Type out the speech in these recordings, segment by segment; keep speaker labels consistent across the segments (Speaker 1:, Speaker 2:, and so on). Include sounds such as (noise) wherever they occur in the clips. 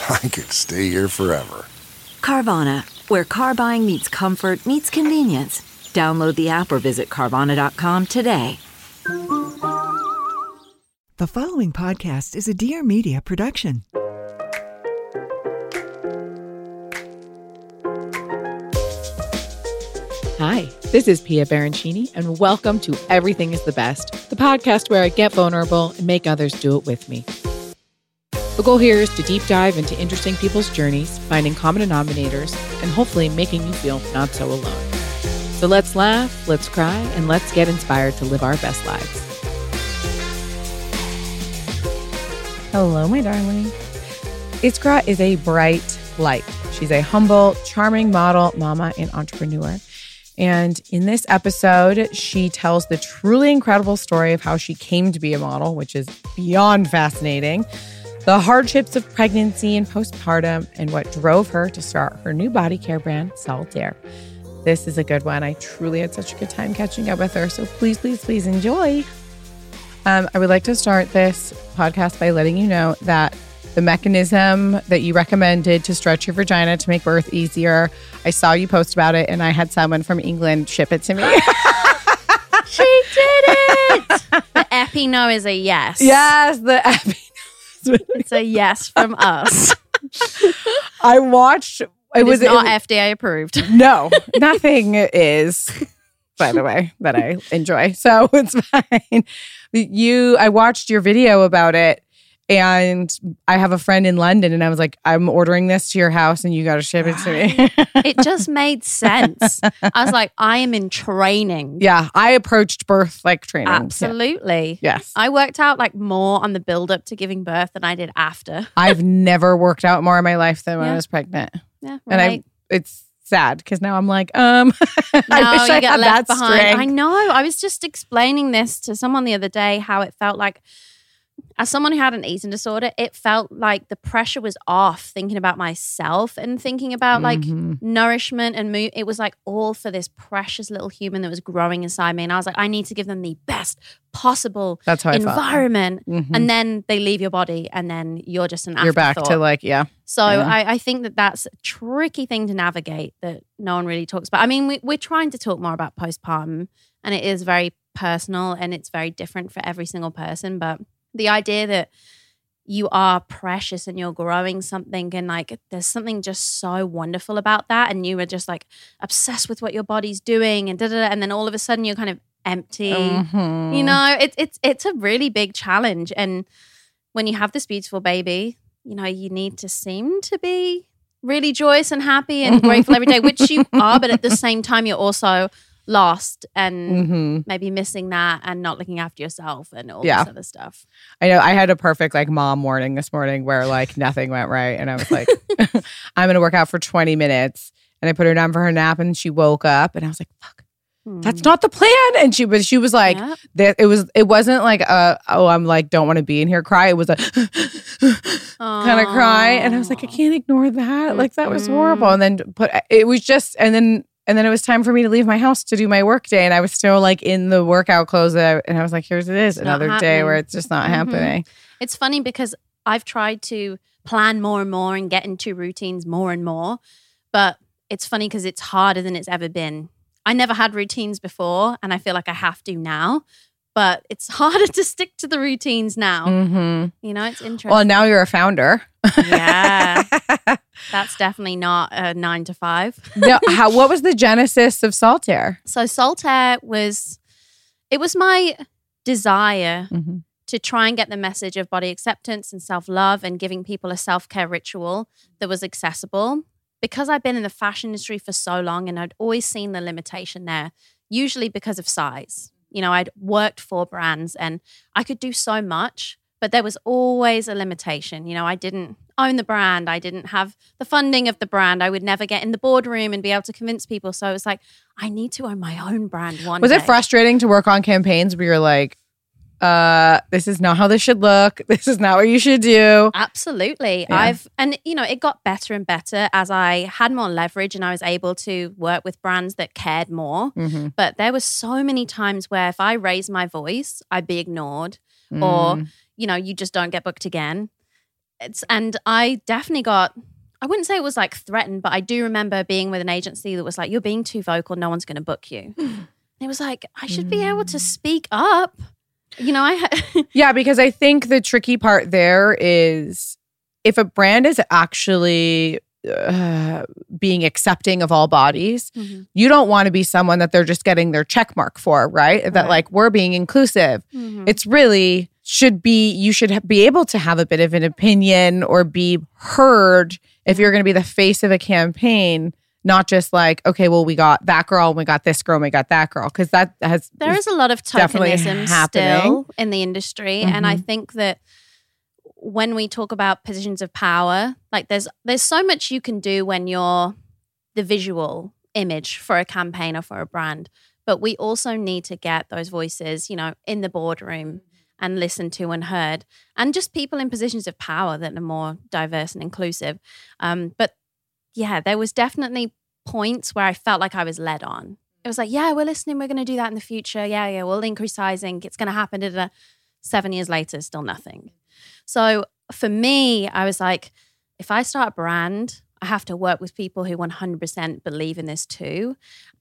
Speaker 1: (laughs)
Speaker 2: I could stay here forever.
Speaker 1: Carvana, where car buying meets comfort, meets convenience. Download the app or visit Carvana.com today.
Speaker 3: The following podcast is a Dear Media production.
Speaker 4: Hi, this is Pia Baroncini, and welcome to Everything is the Best, the podcast where I get vulnerable and make others do it with me. The goal here is to deep dive into interesting people's journeys, finding common denominators, and hopefully making you feel not so alone. So let's laugh, let's cry, and let's get inspired to live our best lives. Hello, my darling. Iskra is a bright light. She's a humble, charming model, mama, and entrepreneur. And in this episode, she tells the truly incredible story of how she came to be a model, which is beyond fascinating, the hardships of pregnancy and postpartum, and what drove her to start her new body care brand, Saltair. This is a good one. I truly had such a good time catching up with her. So please, please, please enjoy. Um, I would like to start this podcast by letting you know that the mechanism that you recommended to stretch your vagina to make birth easier, I saw you post about it, and I had someone from England ship it to me. (laughs)
Speaker 5: She did it. the Epi-No is a yes.
Speaker 4: yes, the (laughs)
Speaker 5: It's a yes from us.
Speaker 4: I watched. It,
Speaker 5: It
Speaker 4: was
Speaker 5: not
Speaker 4: it-
Speaker 5: FDA approved.
Speaker 4: no, nothing is. By the way, that I enjoy, so it's (laughs) fine. You, I watched your video about it, and I have a friend in London, and I was like, I'm ordering this to your house, and you got to ship it to me. (gasps)
Speaker 5: It just (laughs) made sense. I was like, I am in training.
Speaker 4: yeah, I approached birth like training. Yeah.
Speaker 5: Absolutely.
Speaker 4: Yes.
Speaker 5: I worked out like more on the build up to giving birth than I did after. (laughs)
Speaker 4: I've never worked out more in my life than when I was pregnant.
Speaker 5: Yeah.
Speaker 4: And I it's sad because now I'm like, um (laughs) I
Speaker 5: No,
Speaker 4: wish
Speaker 5: you
Speaker 4: I had
Speaker 5: left
Speaker 4: that
Speaker 5: behind.
Speaker 4: strength.
Speaker 5: I know. I was just explaining this to someone the other day how it felt like, as someone who had an eating disorder, it felt like the pressure was off thinking about myself and thinking about like
Speaker 4: Mhm.
Speaker 5: nourishment and mood. It was like all for this precious little human that was growing inside me. And I was like, I need to give them the best possible
Speaker 4: That's how
Speaker 5: environment.
Speaker 4: Mhm.
Speaker 5: And then they leave your body and then you're just an
Speaker 4: You're back to like, yeah.
Speaker 5: So
Speaker 4: Yeah.
Speaker 5: I, I think that that's a tricky thing to navigate that no one really talks about. I mean, we, we're trying to talk more about postpartum, and it is very personal and it's very different for every single person. But the idea that you are precious and you're growing something, and like there's something just so wonderful about that, and you were just like obsessed with what your body's doing, and da da, da, and then all of a sudden you're kind of empty.
Speaker 4: Mhm.
Speaker 5: You know, it's it's it's a really big challenge. And when you have this beautiful baby, you know, you need to seem to be really joyous and happy and grateful every day, which you (laughs) are, but at the same time you're also lost and
Speaker 4: Mhm.
Speaker 5: maybe missing that and not looking after yourself and all
Speaker 4: Yeah.
Speaker 5: this other stuff.
Speaker 4: I know I had a perfect like mom morning this morning where like nothing went right. And I was like, (laughs) (laughs) I'm going to work out for 20 minutes. And I put her down for her nap and she woke up and I was like, fuck, that's not the plan. And she was, she was like,
Speaker 5: Hmm. Yeah.
Speaker 4: that it was, it wasn't like, a, oh, I'm like, don't want to be in here cry. It was a (laughs) kind of cry. And I was like, I can't ignore that. Like that was horrible. And then put, it was just, and then, and then it was time for me to leave my house to do my work day. And I was still like in the workout clothes. That I, and I was like, here's it is another day where it's just not
Speaker 5: Mhm.
Speaker 4: happening.
Speaker 5: It's funny because I've tried to plan more and more and get into routines more and more, but it's funny because it's harder than it's ever been. I never had routines before, and I feel like I have to now. But it's (laughs) harder to stick to the routines now.
Speaker 4: Mm-hmm.
Speaker 5: You know, it's interesting.
Speaker 4: Well, now you're a founder.
Speaker 5: yeah, (laughs) that's definitely not a nine to five.
Speaker 4: no, (laughs) how, what was the genesis of Saltair?
Speaker 5: So Saltair was, it was my desire
Speaker 4: Mm-hmm.
Speaker 5: to try and get the message of body acceptance and self love and giving people a self care ritual that was accessible. Because I've been in the fashion industry for so long and I'd always seen the limitation there, usually because of size. You know, I'd worked for brands and I could do so much, but there was always a limitation. You know, I didn't own the brand, I didn't have the funding of the brand, I would never get in the boardroom and be able to convince people. So it was like, I need to own my own brand one
Speaker 4: Was
Speaker 5: day.
Speaker 4: it frustrating to work on campaigns where you're like, uh, this is not how this should look. (laughs) This is not what you should do.
Speaker 5: Absolutely.
Speaker 4: Yeah.
Speaker 5: I've and you know, it got better and better as I had more leverage and I was able to work with brands that cared more.
Speaker 4: Mm-hmm.
Speaker 5: But there was so many times where if I raised my voice, I'd be ignored or
Speaker 4: Mm.
Speaker 5: you know, you just don't get booked again. It's and I definitely got I wouldn't say it was like threatened, but I do remember being with an agency that was like, You're being too vocal, no one's gonna book you. (gasps) It was like, I should be able to speak up. You know, I ha- (laughs)
Speaker 4: Yeah, because I think the tricky part there is if a brand is actually uh, being accepting of all bodies,
Speaker 5: Mhm.
Speaker 4: you don't want to be someone that they're just getting their check mark for, right? That like we're being inclusive.
Speaker 5: Mhm.
Speaker 4: It's really should be you should ha- be able to have a bit of an opinion or be heard if you're going to be the face of a campaign. Not just like, okay, well, we got that girl, and we got this girl, and we got that girl, because that has
Speaker 5: There is a lot of tokenism still in the industry, and I
Speaker 4: Mhm.
Speaker 5: think that when we talk about positions of power, like there's there's so much you can do when you're the visual image for a campaign or for a brand, but we also need to get those voices, you know, in the boardroom and listened to and heard, and just people in positions of power that are more diverse and inclusive. Um, but yeah, there was definitely points where I felt like I was led on. It was like, yeah, we're listening. We're going to do that in the future. Yeah, yeah, we'll increase sizing. It's going to happen. Da, da, da. Seven years later, still nothing. So for me, I was like, if I start a brand, I have to work with people who 100% believe in this too.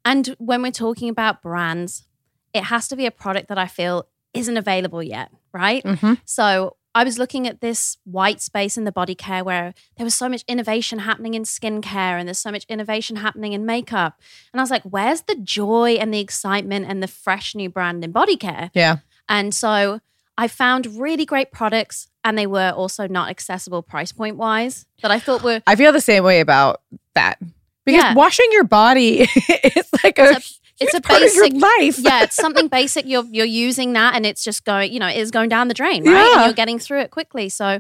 Speaker 5: And when we're talking about brands, it has to be a product that I feel isn't available yet, right?
Speaker 4: Mhm.
Speaker 5: So I was looking at this white space in the body care where there was so much innovation happening in skincare and there's so much innovation happening in makeup. And I was like, where's the joy and the excitement and the fresh new brand in body care?
Speaker 4: yeah.
Speaker 5: And so I found really great products and they were also not accessible price point wise that I thought were
Speaker 4: I feel the same way about that because
Speaker 5: Yeah.
Speaker 4: washing your body (laughs) is like a,
Speaker 5: It's a- it's a
Speaker 4: part of your
Speaker 5: basic-
Speaker 4: life.
Speaker 5: yeah, it's something basic. You're you're using that, and it's just going, you know, it is going down the drain, right?
Speaker 4: Yeah.
Speaker 5: And you're getting through it quickly. So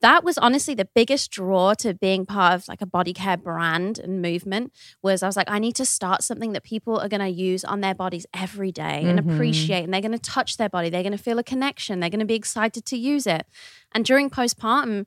Speaker 5: that was honestly the biggest draw to being part of like a body care brand and movement. Was I was like, I need to start something that people are going to use on their bodies every day and
Speaker 4: Mhm.
Speaker 5: appreciate, and they're going to touch their body. They're going to feel a connection. They're going to be excited to use it. And during postpartum,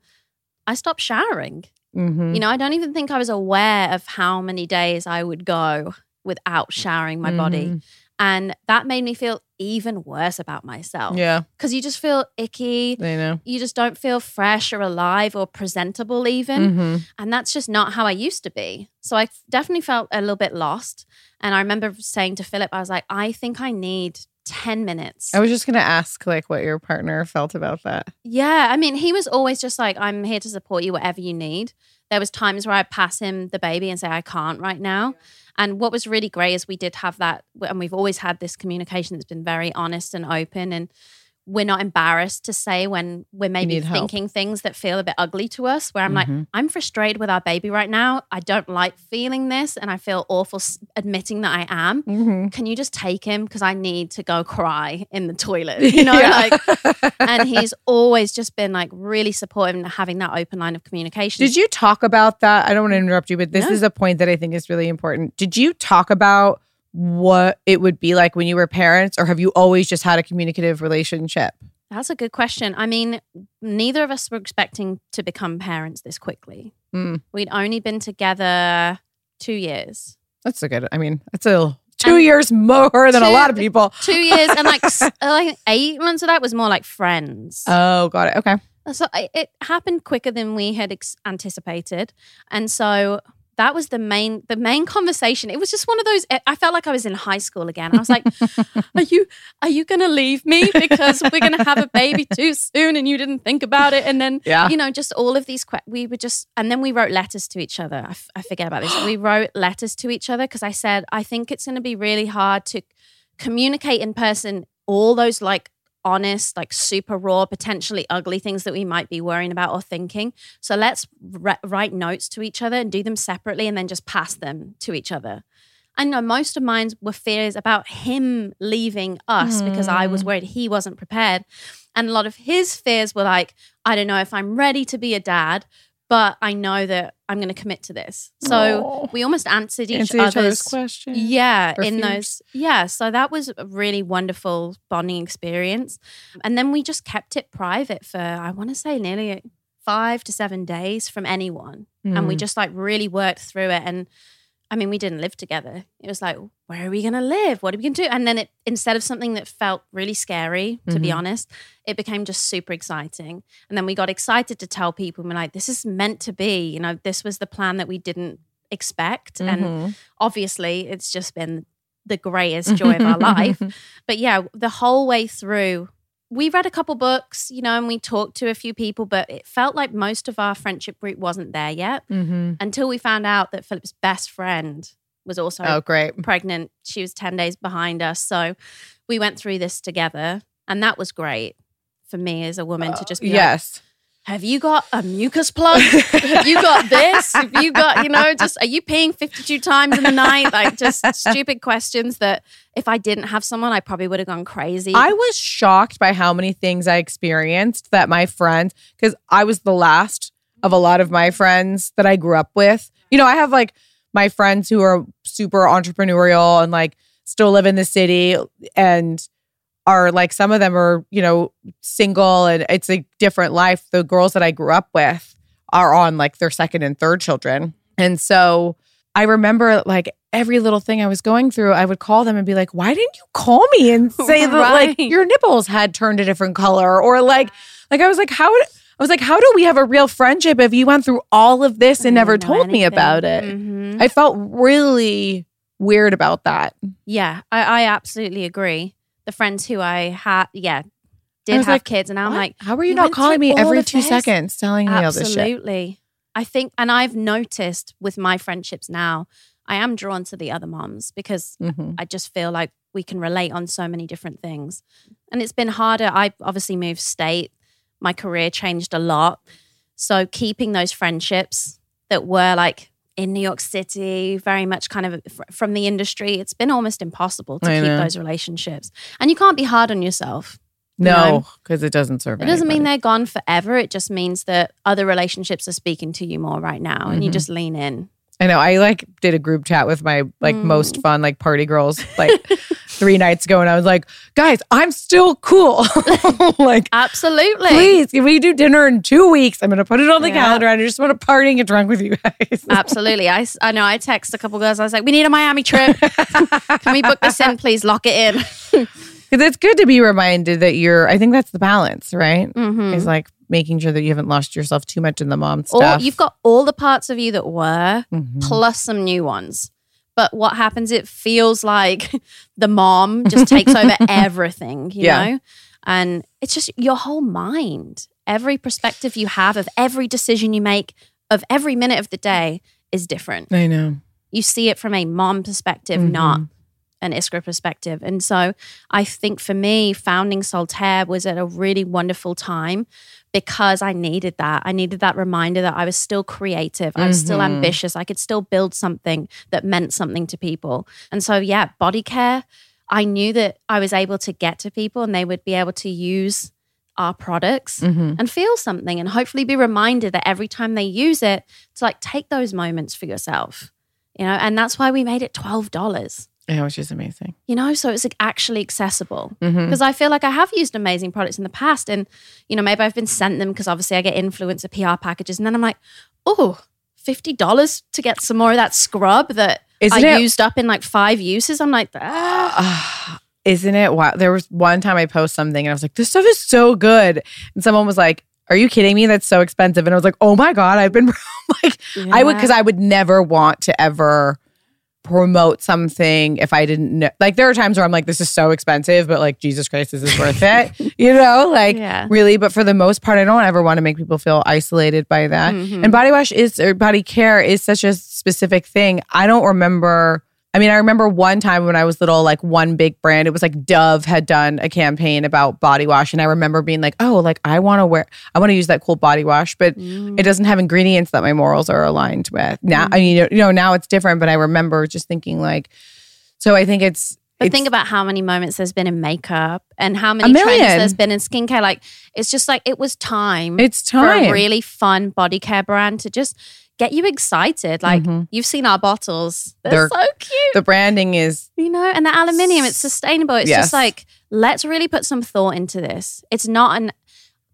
Speaker 5: I stopped showering.
Speaker 4: Mhm.
Speaker 5: You know, I don't even think I was aware of how many days I would go without showering my body.
Speaker 4: Mhm.
Speaker 5: And that made me feel even worse about myself.
Speaker 4: Yeah,
Speaker 5: Because you just feel icky.
Speaker 4: I know.
Speaker 5: You just don't feel fresh or alive or presentable, even.
Speaker 4: Mhm.
Speaker 5: And that's just not how I used to be. So I definitely felt a little bit lost. And I remember saying to Philip, I was like, I think I need 10 minutes.
Speaker 4: I was just gonna ask like what your partner felt about that.
Speaker 5: Yeah, I mean, he was always just like, I'm here to support you, whatever you need. There was times where I'd pass him the baby and say, I can't right now. And what was really great is we did have that, and we've always had this communication that's been very honest and open. And we're not embarrassed to say when we're maybe
Speaker 4: need help.
Speaker 5: thinking things that feel a bit ugly to us, where I'm
Speaker 4: Mhm.
Speaker 5: like, I'm frustrated with our baby right now. I don't like feeling this, and I feel awful admitting that I am.
Speaker 4: Mm-hmm.
Speaker 5: Can you just take him? Because I need to go cry in the toilet. (laughs) You know,
Speaker 4: Yeah.
Speaker 5: like (laughs) and he's always just been like really supportive and having that open line of communication.
Speaker 4: Did you talk about that? I don't want to interrupt you, but this
Speaker 5: No.
Speaker 4: is a point that I think is really important. Did you talk about what it would be like when you were parents, or have you always just had a communicative relationship?
Speaker 5: That's a good question. I mean, neither of us were expecting to become parents this quickly.
Speaker 4: Mm.
Speaker 5: We'd only been together two years.
Speaker 4: That's a good. I mean, that's a two
Speaker 5: And
Speaker 4: years more than a lot of people.
Speaker 5: Two years and like, (laughs) like eight months of that was more like friends.
Speaker 4: Oh, got it. Okay.
Speaker 5: So it happened quicker than we had ex- anticipated. And so that was the main the main conversation. It was just one of those. I felt like I was in high school again. I was like, (laughs) "Are you are you going to leave me because we're going to have a baby (laughs) too soon and you didn't think about it?" And then
Speaker 4: Yeah.
Speaker 5: you know, just all of these. Que- we were just, and then we wrote letters to each other. I, f- I forget about this. we (gasps) wrote letters to each other because I said I think it's going to be really hard to communicate in person all those like honest, like super raw, potentially ugly things that we might be worrying about or thinking. So let's re- write notes to each other and do them separately and then just pass them to each other. I know most of mine were fears about him leaving us because I was hmm. worried he wasn't prepared. And a lot of his fears were like, I don't know if I'm ready to be a dad, but I know that I'm going to commit to this. So
Speaker 4: Aw.
Speaker 5: we almost answered each
Speaker 4: Answer other's
Speaker 5: other's
Speaker 4: questions.
Speaker 5: yeah, in those. Yeah, so that was a really wonderful bonding experience. And then we just kept it private for, I want to say, nearly five to seven days from anyone. And we
Speaker 4: Mm.
Speaker 5: just like really worked through it. And I mean, we didn't live together. It was like, where are we going to live? What are we going to do? And then it, instead of something that felt really scary, to be
Speaker 4: Mhm.
Speaker 5: honest, it became just super exciting. And then we got excited to tell people, and we're like, this is meant to be. You know, this was the plan that we didn't expect. And
Speaker 4: Mhm.
Speaker 5: obviously it's just been the greatest joy of our (laughs) life. But yeah, the whole way through, we read a couple books, you know, and we talked to a few people, but it felt like most of our friendship group wasn't there yet
Speaker 4: Mhm.
Speaker 5: until we found out that Philip's best friend was also
Speaker 4: Oh, great.
Speaker 5: pregnant. She was 10 days behind us. So we went through this together, and that was great for me as a woman to just be like,
Speaker 4: Yes.
Speaker 5: Have you got a mucus plug? have you got this? Have you got, you know, just are you peeing 52 times in the night? Like just (laughs) stupid questions that if I didn't have someone, I probably would have gone crazy.
Speaker 4: I was shocked by how many things I experienced that my friends, because I was the last of a lot of my friends that I grew up with. You know, I have like my friends who are super entrepreneurial and like still live in the city and are like some of them are, you know, single and it's a different life. The girls that I grew up with are on like their second and third children. And so I remember like every little thing I was going through, I would call them and be like, why didn't you call me and (laughs) say that like your nipples had turned a different color? Or like, like I was like, how I was like, how do we have a real friendship if you went through all of this and never told me about it?
Speaker 5: Mhm.
Speaker 4: I felt really weird about that.
Speaker 5: yeah, I, I absolutely agree. The friends who I had, yeah, did have
Speaker 4: like,
Speaker 5: kids, and I'm
Speaker 4: What?
Speaker 5: like,
Speaker 4: how are you
Speaker 5: you
Speaker 4: not calling me every two
Speaker 5: this?
Speaker 4: seconds telling me all this shit?
Speaker 5: Absolutely. I think, and I've noticed with my friendships now, I am drawn to the other moms because
Speaker 4: Mhm.
Speaker 5: I just feel like we can relate on so many different things. And it's been harder. I obviously moved state, my career changed a lot. So keeping those friendships that were like in New York City, very much kind of from the industry, it's been almost impossible to
Speaker 4: I
Speaker 5: keep
Speaker 4: know.
Speaker 5: those relationships. And you can't be hard on yourself. you
Speaker 4: No,
Speaker 5: know?
Speaker 4: because it doesn't serve.
Speaker 5: It doesn't mean they're gone forever. It just means that other relationships are speaking to you more right now, and you
Speaker 4: Mhm.
Speaker 5: just lean in.
Speaker 4: I know. I like did a group chat with my like
Speaker 5: Mm.
Speaker 4: most fun like party girls (laughs) like three nights ago, and I was like, guys, I'm still cool. (laughs) like,
Speaker 5: Absolutely.
Speaker 4: please, can we do dinner in two weeks? I'm gonna put it on the
Speaker 5: Yeah.
Speaker 4: calendar. I just want to party and get drunk with you guys. (laughs)
Speaker 5: Absolutely. I I know I text a couple girls. I was like, we need a Miami trip. Can we book this in, please? Lock it in.
Speaker 4: Because it's good to be reminded that you're. I think that's the balance, right?
Speaker 5: Mhm.
Speaker 4: Is like making sure that you haven't lost yourself too much in the mom
Speaker 5: Or
Speaker 4: stuff.
Speaker 5: you've got all the parts of you that were,
Speaker 4: Mhm.
Speaker 5: plus some new ones. But what happens? It feels like (laughs) the mom just takes over (laughs) everything, you
Speaker 4: Yeah.
Speaker 5: know? And it's just your whole mind. Every perspective you have of every decision you make, of every minute of the day is different.
Speaker 4: I know.
Speaker 5: You see it from a mom perspective,
Speaker 4: Mhm.
Speaker 5: not an Iskra perspective. And so I think for me, founding Saltair was at a really wonderful time because I needed that. I needed that reminder that I was still creative. I was still
Speaker 4: Mhm.
Speaker 5: ambitious. I could still build something that meant something to people. And so, yeah, body care, I knew that I was able to get to people and they would be able to use our products
Speaker 4: Mhm.
Speaker 5: and feel something and hopefully be reminded that every time they use it, to like take those moments for yourself. You know, and that's why we made it $12
Speaker 4: Yeah, which is amazing.
Speaker 5: you know so it's like actually accessible because i feel like i have used amazing products in the past and you know maybe i've been sent them because obviously i get influencer pr packages and then i'm like oh $50 to get some more of that scrub that
Speaker 4: Isn't
Speaker 5: i
Speaker 4: it-
Speaker 5: used up in like five uses i'm like ah. (sighs)
Speaker 4: Isn't it? Wow. There was one time I post something and I was like, this stuff is so good. And someone was like, are you kidding me? That's so expensive. And I was like, oh my God, I've been (laughs) like, I would, because I would never want to ever promote something if I didn't know. Like, there are times where I'm like, this is so expensive, but like, Jesus Christ, this is worth it. (laughs) You know, like,
Speaker 5: Yeah.
Speaker 4: really. But for the most part, I don't ever want to make people feel isolated by that.
Speaker 5: Mm-hmm.
Speaker 4: And body wash is, or body care is such a specific thing. I don't remember. I mean, I remember one time when I was little, like one big brand, it was like Dove had done a campaign about body wash. And I remember being like, oh, like I want to wear, I want to use that cool body wash, but
Speaker 5: Mm.
Speaker 4: it doesn't have ingredients that my morals are aligned with. Now, I mean, you know, now it's different, but I remember just thinking like, so I think it's,
Speaker 5: But
Speaker 4: it's
Speaker 5: think about how many moments there's been in makeup and how many trends there's been in skincare. Like it's just like it was time.
Speaker 4: It's time for
Speaker 5: a really fun body care brand to just get you excited. Like you've seen our bottles; they're,
Speaker 4: Mm-hmm. They're-
Speaker 5: so cute,
Speaker 4: the branding is,
Speaker 5: you know. And the aluminium, it's sustainable. It's
Speaker 4: Yes.
Speaker 5: just like let's really put some thought into this. It's not an.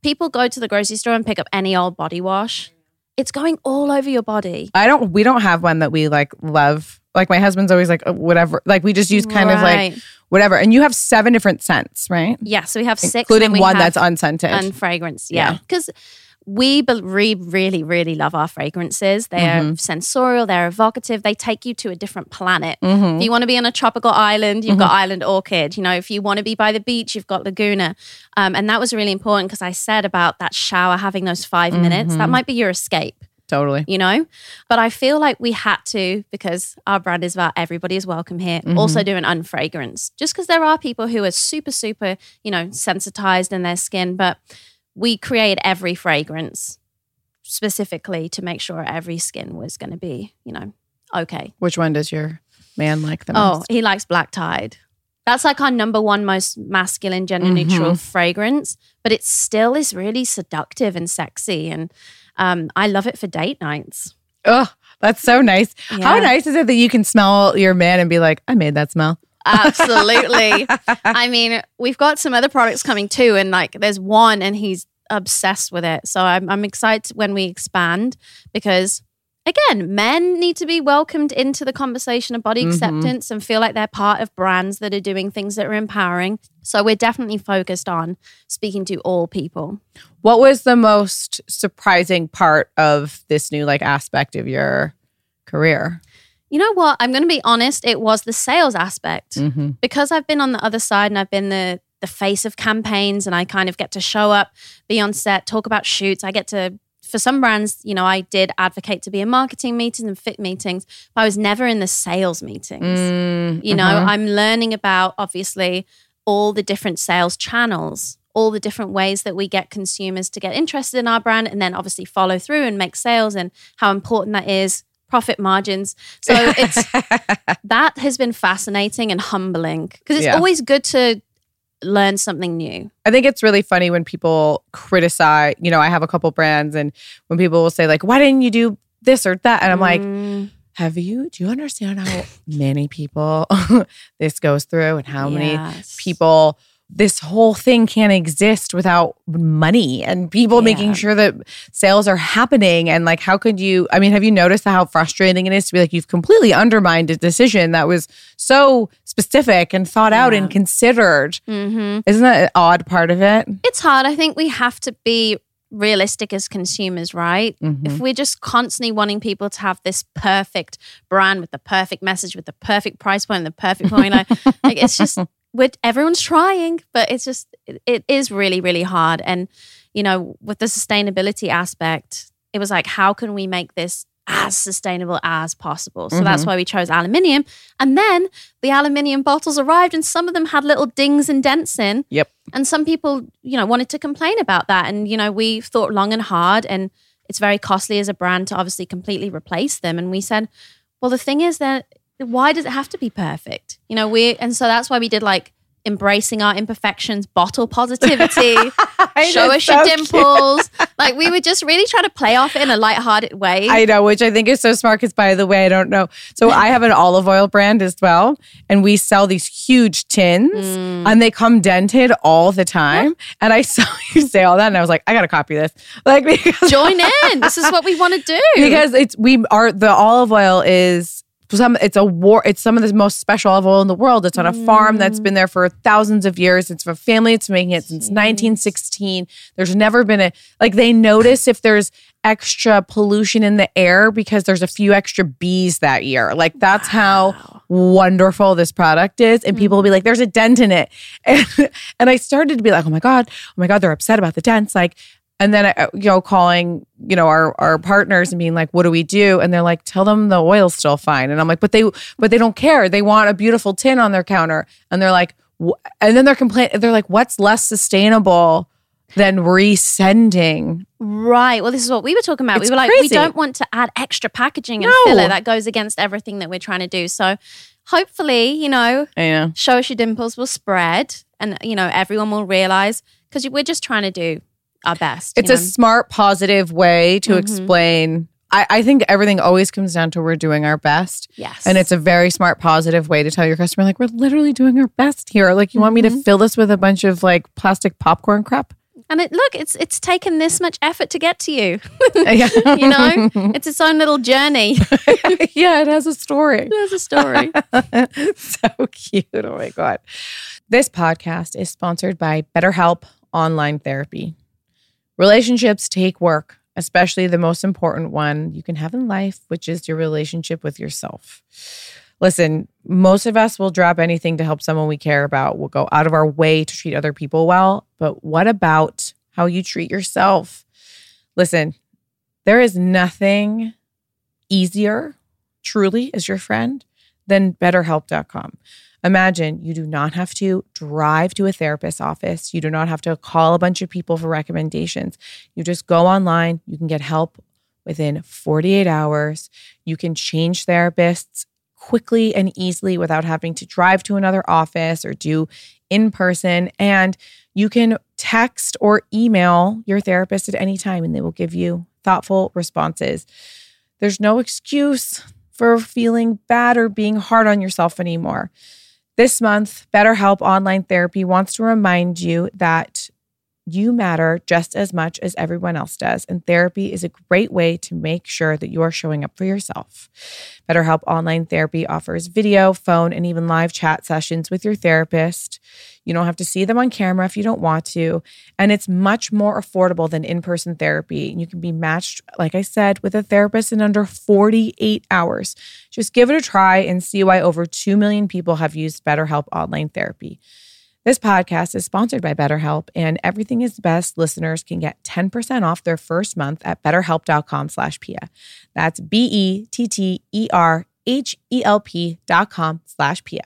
Speaker 5: People go to the grocery store and pick up any old body wash. It's going all over your body.
Speaker 4: I don't, we don't have one that we like love. Like my husband's always like, uh, whatever. Like we just use kind of like whatever. And you have seven different scents, right?
Speaker 5: Yeah, so we have six,
Speaker 4: Including
Speaker 5: we
Speaker 4: one
Speaker 5: have
Speaker 4: that's unscented.
Speaker 5: unfragranced.
Speaker 4: Yeah.
Speaker 5: Yeah, because we be- re- really, really love our fragrances. They
Speaker 4: Mm-hmm.
Speaker 5: are sensorial. They're evocative. They take you to a different planet.
Speaker 4: Mm-hmm.
Speaker 5: If you want to be on a tropical island, you've got Island Orchid. You know, if you want to be by the beach, you've got Laguna. Um, and that was really important because I said about that shower having those 5 minutes.
Speaker 4: Mm-hmm.
Speaker 5: That might be your escape
Speaker 4: totally.
Speaker 5: you know? But I feel like we had to, because our brand is about everybody is welcome here, also do an unfragrance. Just because there are people who are super, super, you know, sensitized in their skin, but we create every fragrance specifically to make sure every skin was going to be, you know, okay.
Speaker 4: Which one does your man like the most?
Speaker 5: Oh, he likes Black Tide. That's like our number one most masculine, gender neutral fragrance, but it still is really seductive and sexy. And um, I love it for date nights.
Speaker 4: Oh, that's so nice. How nice is it that you can smell your man and be like, I made that smell?
Speaker 5: Absolutely. I mean, we've got some other products coming too, and like there's one, and he's obsessed with it. So I'm, I'm excited when we expand because, again, men need to be welcomed into the conversation of body
Speaker 4: Mm-hmm.
Speaker 5: acceptance and feel like they're part of brands that are doing things that are empowering. So we're definitely focused on speaking to all people.
Speaker 4: What was the most surprising part of this new like aspect of your career?
Speaker 5: You know what? I'm going to be honest. It was the sales aspect
Speaker 4: Mm-hmm.
Speaker 5: because I've been on the other side and I've been the the face of campaigns and I kind of get to show up, be on set, talk about shoots. I get to for some brands, you know, I did advocate to be in marketing meetings and fit meetings, but I was never in the sales meetings.
Speaker 4: Mm,
Speaker 5: You know,
Speaker 4: uh-huh.
Speaker 5: I'm learning about obviously all the different sales channels, all the different ways that we get consumers to get interested in our brand and then obviously follow through and make sales and how important that is, profit margins. So it's (laughs) that has been fascinating and humbling because it's
Speaker 4: Yeah.
Speaker 5: always good to learn something new.
Speaker 4: I think it's really funny when people criticize, you know, I have a couple brands and when people will say like, why didn't you do this or that? And I'm like,
Speaker 5: Mm,
Speaker 4: have you, do you understand how (laughs) many people (laughs) this goes through and how many people this whole thing can't exist without money and people making sure that sales are happening and like how could you i mean have you noticed how frustrating it is to be like you've completely undermined a decision that was so specific and thought out and
Speaker 5: Yeah.
Speaker 4: considered
Speaker 5: Mhm.
Speaker 4: isn't that an odd part of it
Speaker 5: It's hard. I think we have to be realistic as consumers, right?
Speaker 4: Mm-hmm.
Speaker 5: If we're just constantly wanting people to have this perfect brand with the perfect message, with the perfect price point, and the perfect formula, like it's just (laughs) with everyone's trying, but it's just it, is really really hard. And you know, with the sustainability aspect, it was like, how can we make this as sustainable as possible? So that's mm-hmm. why we chose aluminium. And then the aluminium bottles arrived, and some of them had little dings and dents in.
Speaker 4: yep
Speaker 5: And some people, you know, wanted to complain about that. And, you know, we thought long and hard and it's very costly as a brand to obviously completely replace them. And we said, well, the thing is that why does it have to be perfect? You know, we, and so that's why we did like embracing our imperfections, bottle positivity, (laughs) show us your dimples. like we were just really trying to play off it in a lighthearted way.
Speaker 4: I know, which I think is so smart. Because by the way, I don't know. So I have an olive oil brand as well, and we sell these huge tins,
Speaker 5: Mm.
Speaker 4: and they come dented all the time. And I saw (laughs) you say all that, and I was like, I gotta copy this, (laughs) like because
Speaker 5: Join in. This is what we want to do.
Speaker 4: because it's we are the olive oil is some it's a war it's some of the most special olive oil in the world. It's on a farm that's mm. been there for thousands of years. It's a family it's making it since 1916. There's never been a like they notice if there's extra pollution in the air because there's a few extra bees that year. Like that's how wonderful this product is. And people will be like, there's a dent in it. And, (laughs) and I started to be like, oh my God, oh my God, they're upset about the dents. Like, and then uh, you know, calling, you know, our our partners and being like, "What do we do?" And they're like, "Tell them the oil's still fine." And I'm like, "But they, but they don't care. They want a beautiful tin on their counter." And they're like, "Wh-" and then they're complaining. They're like, "What's less sustainable than resending?"
Speaker 5: Right. Well, this is what we were talking about.
Speaker 4: It's
Speaker 5: we were like, we don't want to add extra packaging and
Speaker 4: No.
Speaker 5: filler that goes against everything that we're trying to do. So hopefully, you know,
Speaker 4: know.
Speaker 5: show us your dimples will spread and, you know, everyone will realize because we're just trying to do our best.
Speaker 4: It's a
Speaker 5: know?
Speaker 4: smart, positive way to
Speaker 5: Mhm.
Speaker 4: explain. I, I think everything always comes down to we're doing our best.
Speaker 5: yes.
Speaker 4: And it's a very smart, positive way to tell your customer, like, we're literally doing our best here. Like, you want me to fill this with a bunch of like plastic popcorn crap?
Speaker 5: and it look, it's it's taken this much effort to get to you. (laughs) (laughs) You know, (laughs) it's its own little journey.
Speaker 4: yeah, it has a story.
Speaker 5: It has a story.
Speaker 4: so cute. Oh my God. This podcast is sponsored by BetterHelp Online Therapy. Relationships take work, especially the most important one you can have in life, which is your relationship with yourself. Listen, most of us will drop anything to help someone we care about. We'll go out of our way to treat other people well. But what about how you treat yourself? Listen, there is nothing easier, truly, as your friend, than betterhelp.com. Imagine you do not have to drive to a therapist's office. You do not have to call a bunch of people for recommendations. You just go online. You can get help within 48 hours. You can change therapists quickly and easily without having to drive to another office or do in person. And you can text or email your therapist at any time and they will give you thoughtful responses. There's no excuse for feeling bad or being hard on yourself anymore. This month, BetterHelp Online Therapy wants to remind you that you matter just as much as everyone else does. And therapy is a great way to make sure that you are showing up for yourself. BetterHelp Online Therapy offers video, phone, and even live chat sessions with your therapist. You don't have to see them on camera if you don't want to. And it's much more affordable than in person therapy. You can be matched, like I said, with a therapist in under 48 hours. Just give it a try and see why over 2 million people have used BetterHelp Online Therapy. This podcast is sponsored by BetterHelp, and Everything is Best listeners can get 10% off their first month at betterhelp.com slash Pia. That's B-E-T-T-E-R-H-E-L-P dot com slash Pia.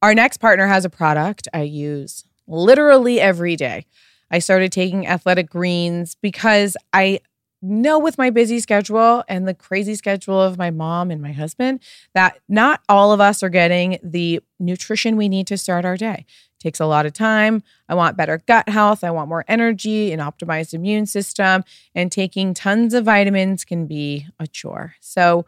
Speaker 4: Our next partner has a product I use literally every day. I started taking athletic greens because I know with my busy schedule and the crazy schedule of my mom and my husband that not all of us are getting the nutrition we need to start our day. Takes a lot of time. I want better gut health. I want more energy, an optimized immune system, and taking tons of vitamins can be a chore. So,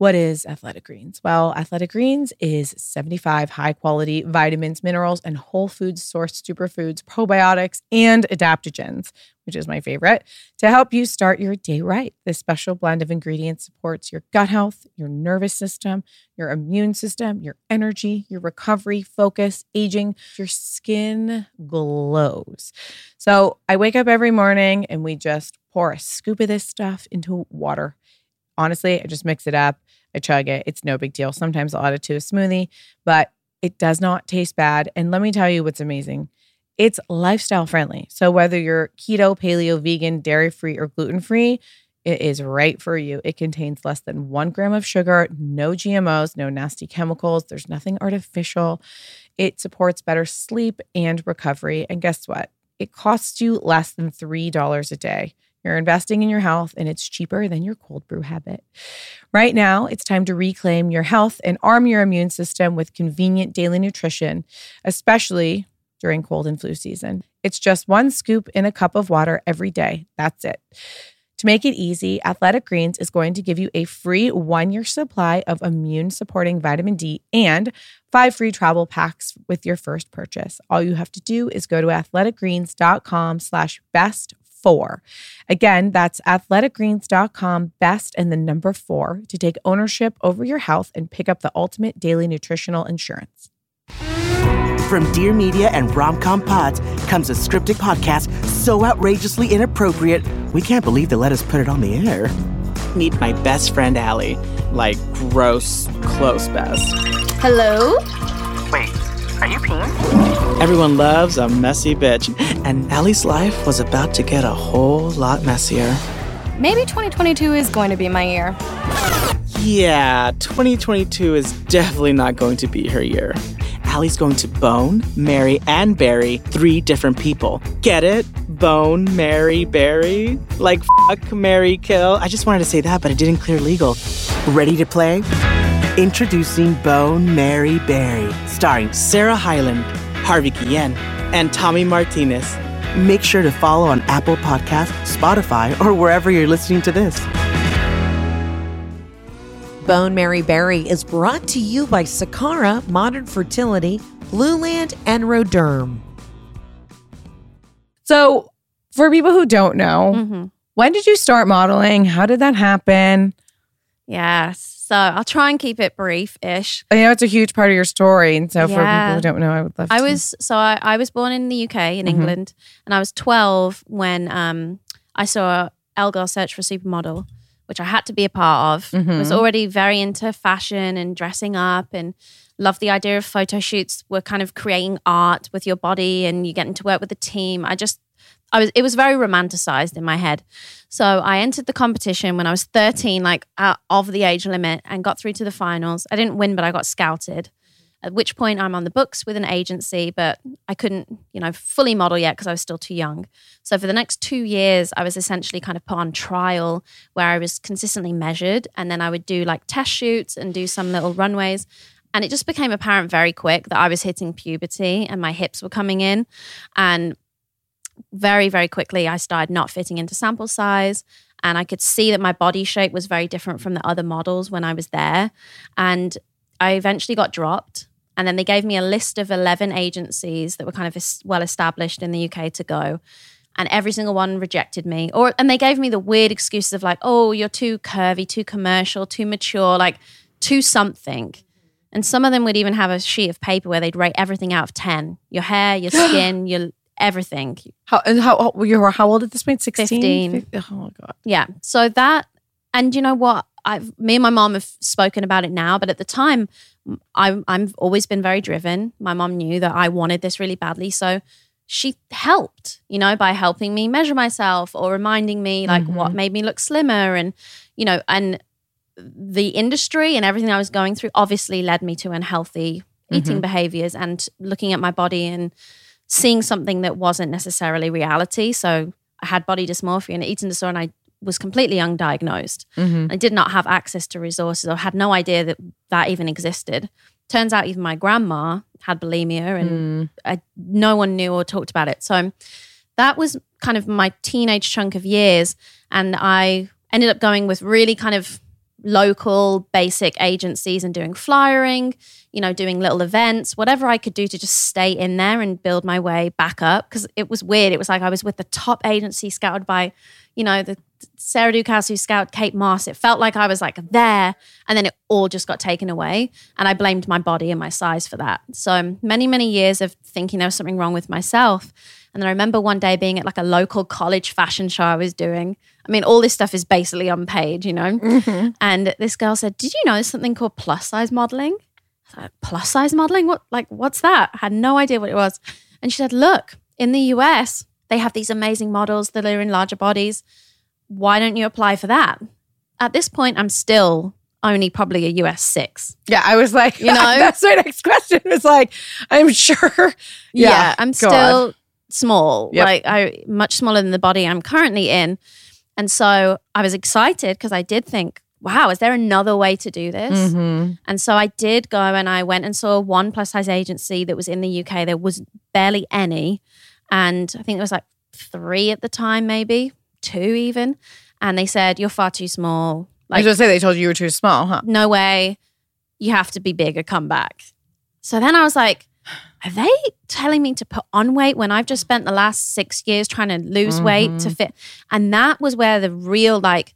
Speaker 4: what is Athletic Greens? Well, Athletic Greens is 75 high quality vitamins, minerals, and whole foods sourced superfoods, probiotics, and adaptogens, which is my favorite, to help you start your day right. This special blend of ingredients supports your gut health, your nervous system, your immune system, your energy, your recovery, focus, aging. Your skin glows. So I wake up every morning and we just pour a scoop of this stuff into water. Honestly, I just mix it up. I chug it. It's no big deal. Sometimes I'll add it to a smoothie, but it does not taste bad. And let me tell you what's amazing. It's lifestyle friendly. So whether you're keto, paleo, vegan, dairy free, or gluten free, it is right for you. It contains less than one gram of sugar, no GMOs, no nasty chemicals. There's nothing artificial. It supports better sleep and recovery. And guess what? It costs you less than $3 a day. You're investing in your health and it's cheaper than your cold brew habit. Right now, it's time to reclaim your health and arm your immune system with convenient daily nutrition, especially during cold and flu season. It's just one scoop in a cup of water every day. That's it. To make it easy, Athletic Greens is going to give you a free one year supply of immune supporting vitamin D and five free travel packs with your first purchase. All you have to do is go to athleticgreens.com slash best four. Again, that's athleticgreens.com, best and the number four to take ownership over your health and pick up the ultimate daily nutritional insurance.
Speaker 6: From Dear Media and Romcom Pods comes a scripted podcast so outrageously inappropriate, we can't believe they let us put it on the air. Meet my best friend Allie. Like, gross, close best.
Speaker 5: Hello?
Speaker 6: Wait, are you peeing? Everyone loves a messy bitch, and Allie's life was about to get a whole lot messier.
Speaker 7: Maybe 2022 is going to be my year.
Speaker 6: Yeah, 2022 is definitely not going to be her year. Allie's going to bone, marry, and bury three different people. Get it? Bone, marry, bury? Like fuck, marry, kill? I just wanted to say that, but it didn't clear legal. Ready to play? Introducing Bone, Marry Bury, starring Sarah Hyland, Harvey Guillen, and Tommy Martinez. Make sure to follow on Apple Podcasts, Spotify, or wherever you're listening to this.
Speaker 8: Bone Marry Bury is brought to you by Sakara Modern Fertility, Blueland, and Roderm.
Speaker 4: So, for people who don't know,
Speaker 5: Mm-hmm.
Speaker 4: when did you start modeling? How did that happen?
Speaker 5: Yes. So I'll try and keep it brief ish.
Speaker 4: I know it's a huge part of your story. And so, for people who don't know, I would love
Speaker 5: I
Speaker 4: to.
Speaker 5: was so I, I was born in the UK in
Speaker 4: Mhm.
Speaker 5: England, and I was twelve when um I saw ElleGirl Search for a Supermodel, which I had to be a part of. I was already very into fashion and dressing up, and loved the idea of photo shoots. Were kind of creating art with your body, and you getting to work with a team. I just I was it was very romanticized in my head. So I entered the competition when I was 13, like out of the age limit, and got through to the finals. I didn't win, but I got scouted. At which point I'm on the books with an agency, but I couldn't, you know, fully model yet because I was still too young. So for the next two years, I was essentially kind of put on trial where I was consistently measured, and then I would do like test shoots and do some little runways. And it just became apparent very quick that I was hitting puberty and my hips were coming in. And very, very quickly, I started not fitting into sample size. And I could see that my body shape was very different from the other models when I was there. And I eventually got dropped. And then they gave me a list of 11 agencies that were kind of well established in the UK to go. And every single one rejected me. Or and they gave me the weird excuses of like, oh, you're too curvy, too commercial, too mature, like too something. And some of them would even have a sheet of paper where they'd rate everything out of 10. Your hair, your (gasps) skin, your everything.
Speaker 4: how, and how, you were how old at this point? 16?
Speaker 5: 15.
Speaker 4: Oh, my God.
Speaker 5: Yeah. So that, and you know what? I've me and my mom have spoken about it now, but at the time, I, I've always been very driven. My mom knew that I wanted this really badly, so she helped, you know, by helping me measure myself or reminding me like what mm-hmm. made me look slimmer, and you know, and the industry and everything I was going through obviously led me to unhealthy eating mm-hmm. behaviors and looking at my body and seeing something that wasn't necessarily reality. So I had body dysmorphia and eating disorder, and I was completely undiagnosed. Mm-hmm. I did not have access to resources or had no idea that that even existed. Turns out even my grandma had bulimia and mm. I, no one knew or talked about it. So that was kind of my teenage chunk of years. And I ended up going with really kind of local basic agencies and doing flyering, you know, doing little events, whatever I could do to just stay in there and build my way back up. Cause it was weird. It was like I was with the top agency scouted by, you know, the Sarah Doukas who scouted Kate Moss. It felt like I was like there and then it all just got taken away. And I blamed my body and my size for that. So many, many years of thinking there was something wrong with myself. And then I remember one day being at like a local college fashion show I was doing. I mean, all this stuff is basically unpaid, you know? Mm-hmm. And this girl said, Did you know something called plus size modeling? I was like, plus size modeling? What like what's that? I had no idea what it was. And she said, Look, in the US, they have these amazing models that are in larger bodies. Why don't you apply for that? At this point, I'm still only probably a US six.
Speaker 4: Yeah, I was like,
Speaker 5: You (laughs) know?
Speaker 4: that's my next question. Was like, I'm sure.
Speaker 5: Yeah, I'm
Speaker 4: God.
Speaker 5: still small,
Speaker 4: Yep.
Speaker 5: like I much smaller than the body I'm currently in. And so I was excited because I did think, wow, is there another way to do this?
Speaker 4: Mhm.
Speaker 5: And so I did go and I went and saw one plus size agency that was in the UK. There was barely any. And I think it was like three at the time, maybe two even. And they said, You're far too small.
Speaker 4: I was
Speaker 5: Like,
Speaker 4: going to say, they told you you were too small, huh?
Speaker 5: no way. You have to be bigger, come back. So then I was like, are they telling me to put on weight when I've just spent the last six years trying to lose weight to mm-hmm. fit? And that was where the real, like,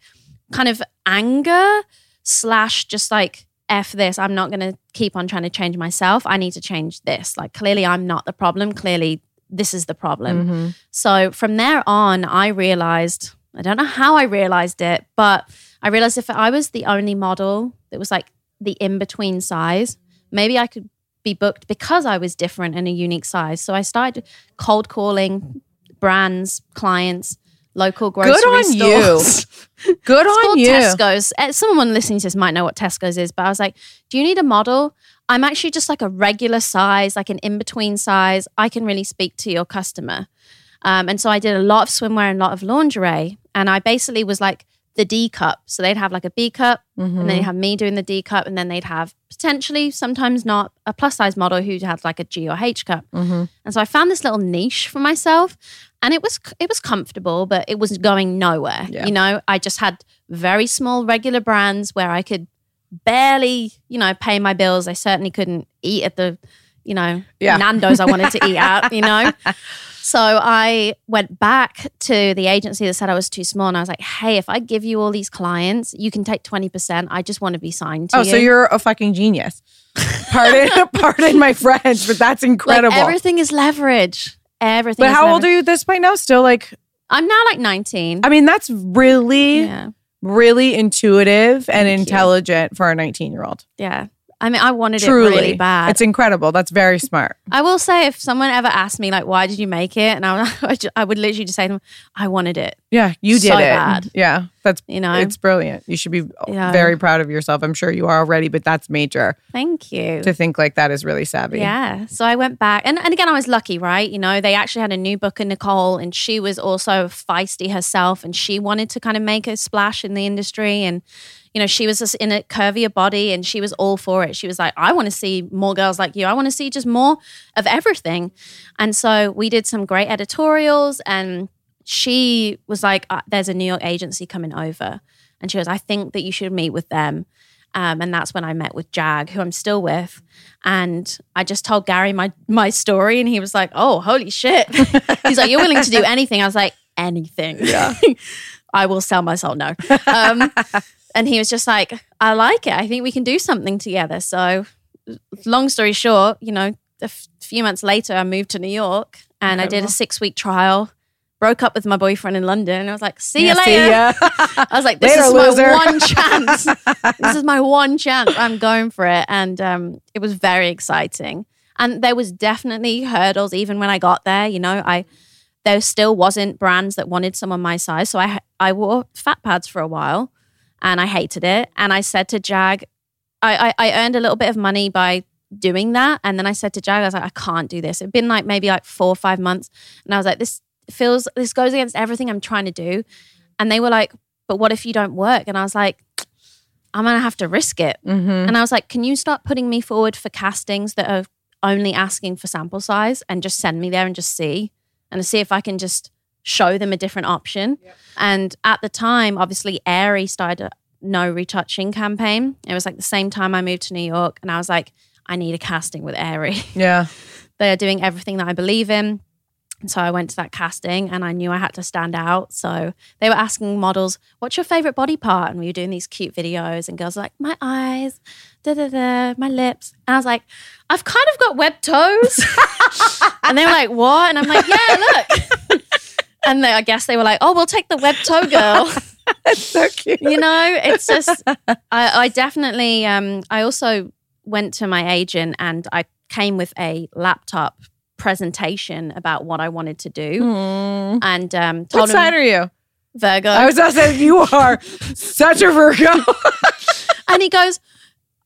Speaker 5: kind of anger slash just like, F this, I'm not going to keep on trying to change myself. I need to change this. Like, clearly, I'm not the problem. Clearly, this is the problem. Mm-hmm. So from there on, I realized, I don't know how I realized it, but I realized if I was the only model that was like the in between size, maybe I could be booked because I was different and a unique size. So I started cold calling brands, clients, local grocery
Speaker 4: Good on
Speaker 5: stores.
Speaker 4: you. Good on you. (laughs)
Speaker 5: Tesco's. Uh, Someone listening to this might know what Tesco's is, but I was like, do you need a model? I'm actually just like a regular size, like an in between size. I can really speak to your customer. Um, and so I did a lot of swimwear and a lot of lingerie. And I basically was like the D cup. So they'd have like a B cup, and then they'd mm-hmm. have me doing the D cup, and then they'd have potentially, sometimes not, a plus size model who had like a G or H cup. Mm-hmm. And so I found this little niche for myself, and it was it was comfortable, but it was going nowhere.
Speaker 4: Yeah.
Speaker 5: You know, I just had very small regular brands where I could barely, you know, pay my bills. I certainly couldn't eat at the, you know,
Speaker 4: Yeah.
Speaker 5: Nando's I wanted to eat at, you know. (laughs) So I went back to the agency that said I was too small, and I was like, "Hey, if I give you all these clients, you can take twenty percent. I just want to be signed to
Speaker 4: Oh,
Speaker 5: you."
Speaker 4: so you're a fucking genius. Pardon, (laughs) pardon my French, but that's
Speaker 5: like
Speaker 4: incredible.
Speaker 5: everything is leverage. Everything.
Speaker 4: but how old are you at this point now? Still like,
Speaker 5: I'm now like nineteen.
Speaker 4: I mean, that's really,
Speaker 5: yeah,
Speaker 4: really intuitive and
Speaker 5: Thank you.
Speaker 4: intelligent for a 19 year old.
Speaker 5: yeah. I mean, I wanted
Speaker 4: Truly.
Speaker 5: it really bad.
Speaker 4: It's incredible. That's very smart.
Speaker 5: I will say, if someone ever asked me like, "Why did you make it?" and (laughs) I, I, would literally just say to them, "I wanted it."
Speaker 4: Yeah, you did
Speaker 5: So
Speaker 4: it.
Speaker 5: bad.
Speaker 4: Yeah, that's
Speaker 5: You know.
Speaker 4: it's brilliant. You should be uh,
Speaker 5: Yeah.
Speaker 4: very proud of yourself. I'm sure you are already, but that's major.
Speaker 5: Thank you.
Speaker 4: To think like that is really savvy.
Speaker 5: Yeah. So I went back. And, and again, I was lucky, right? You know, they actually had a new book in Nicole, and she was also feisty herself, and she wanted to kind of make a splash in the industry. And, you know, she was just in a curvier body and she was all for it. She was like, I want to see more girls like you. I want to see just more of everything. And so we did some great editorials, and she was like, uh, There's a New York agency coming over. And she goes, I think that you should meet with them. Um, and that's when I met with Jag, who I'm still with. And I just told Gary my my story, and he was like, "Oh, holy shit!" (laughs) He's like, "You're willing to do anything?" I was like, "Anything." Yeah. (laughs) I will sell my soul. No. Um, (laughs) and he was just like, "I like it. I think we can do something together." So, long story short, you know, a f- few months later, I moved to New York, and I did a six week trial. Broke up with my boyfriend in London. And I was like, "See you later."
Speaker 4: see ya. (laughs)
Speaker 5: I was like, this is my
Speaker 4: loser.
Speaker 5: one chance. (laughs) this is my one chance. I'm going for it. And um, it was very exciting. And there was definitely hurdles even when I got there. You know, I there still wasn't brands that wanted someone my size. So I I wore fat pads for a while and I hated it. And I said to Jag, I, I, I earned a little bit of money by doing that. And then I said to Jag, I was like, I can't do this. It'd been like maybe like four or five months. And I was like, this feels, this goes against everything I'm trying to do. And they were like, but what if you don't work? And I was like, I'm going to have to risk it.
Speaker 4: Mm-hmm.
Speaker 5: And I was like, can you start putting me forward for castings that are only asking for sample size and just send me there and just see and see if I can just show them a different option. And at the time, obviously, Aerie started a no retouching campaign. It was like the same time I moved to New York. And I was like, I need a casting with Aerie.
Speaker 4: Yeah. (laughs)
Speaker 5: they are doing everything that I believe in. And so I went to that casting and I knew I had to stand out. So they were asking models, what's your favorite body part? And we were doing these cute videos and girls were like, my eyes, da da da, my lips. And I was like, I've kind of got web toes. (laughs) and they were like, what? And I'm like, yeah, look. (laughs) and they, I guess they were like, oh, we'll take the web toe girl. (laughs)
Speaker 4: That's so cute.
Speaker 5: you know, it's just, I, I definitely, um, I also went to my agent and I came with a laptop presentation about what I wanted to do.
Speaker 4: Mm.
Speaker 5: And um, told
Speaker 4: What
Speaker 5: him
Speaker 4: side are you?
Speaker 5: Virgo.
Speaker 4: I was just saying you are such a Virgo. (laughs)
Speaker 5: and he goes,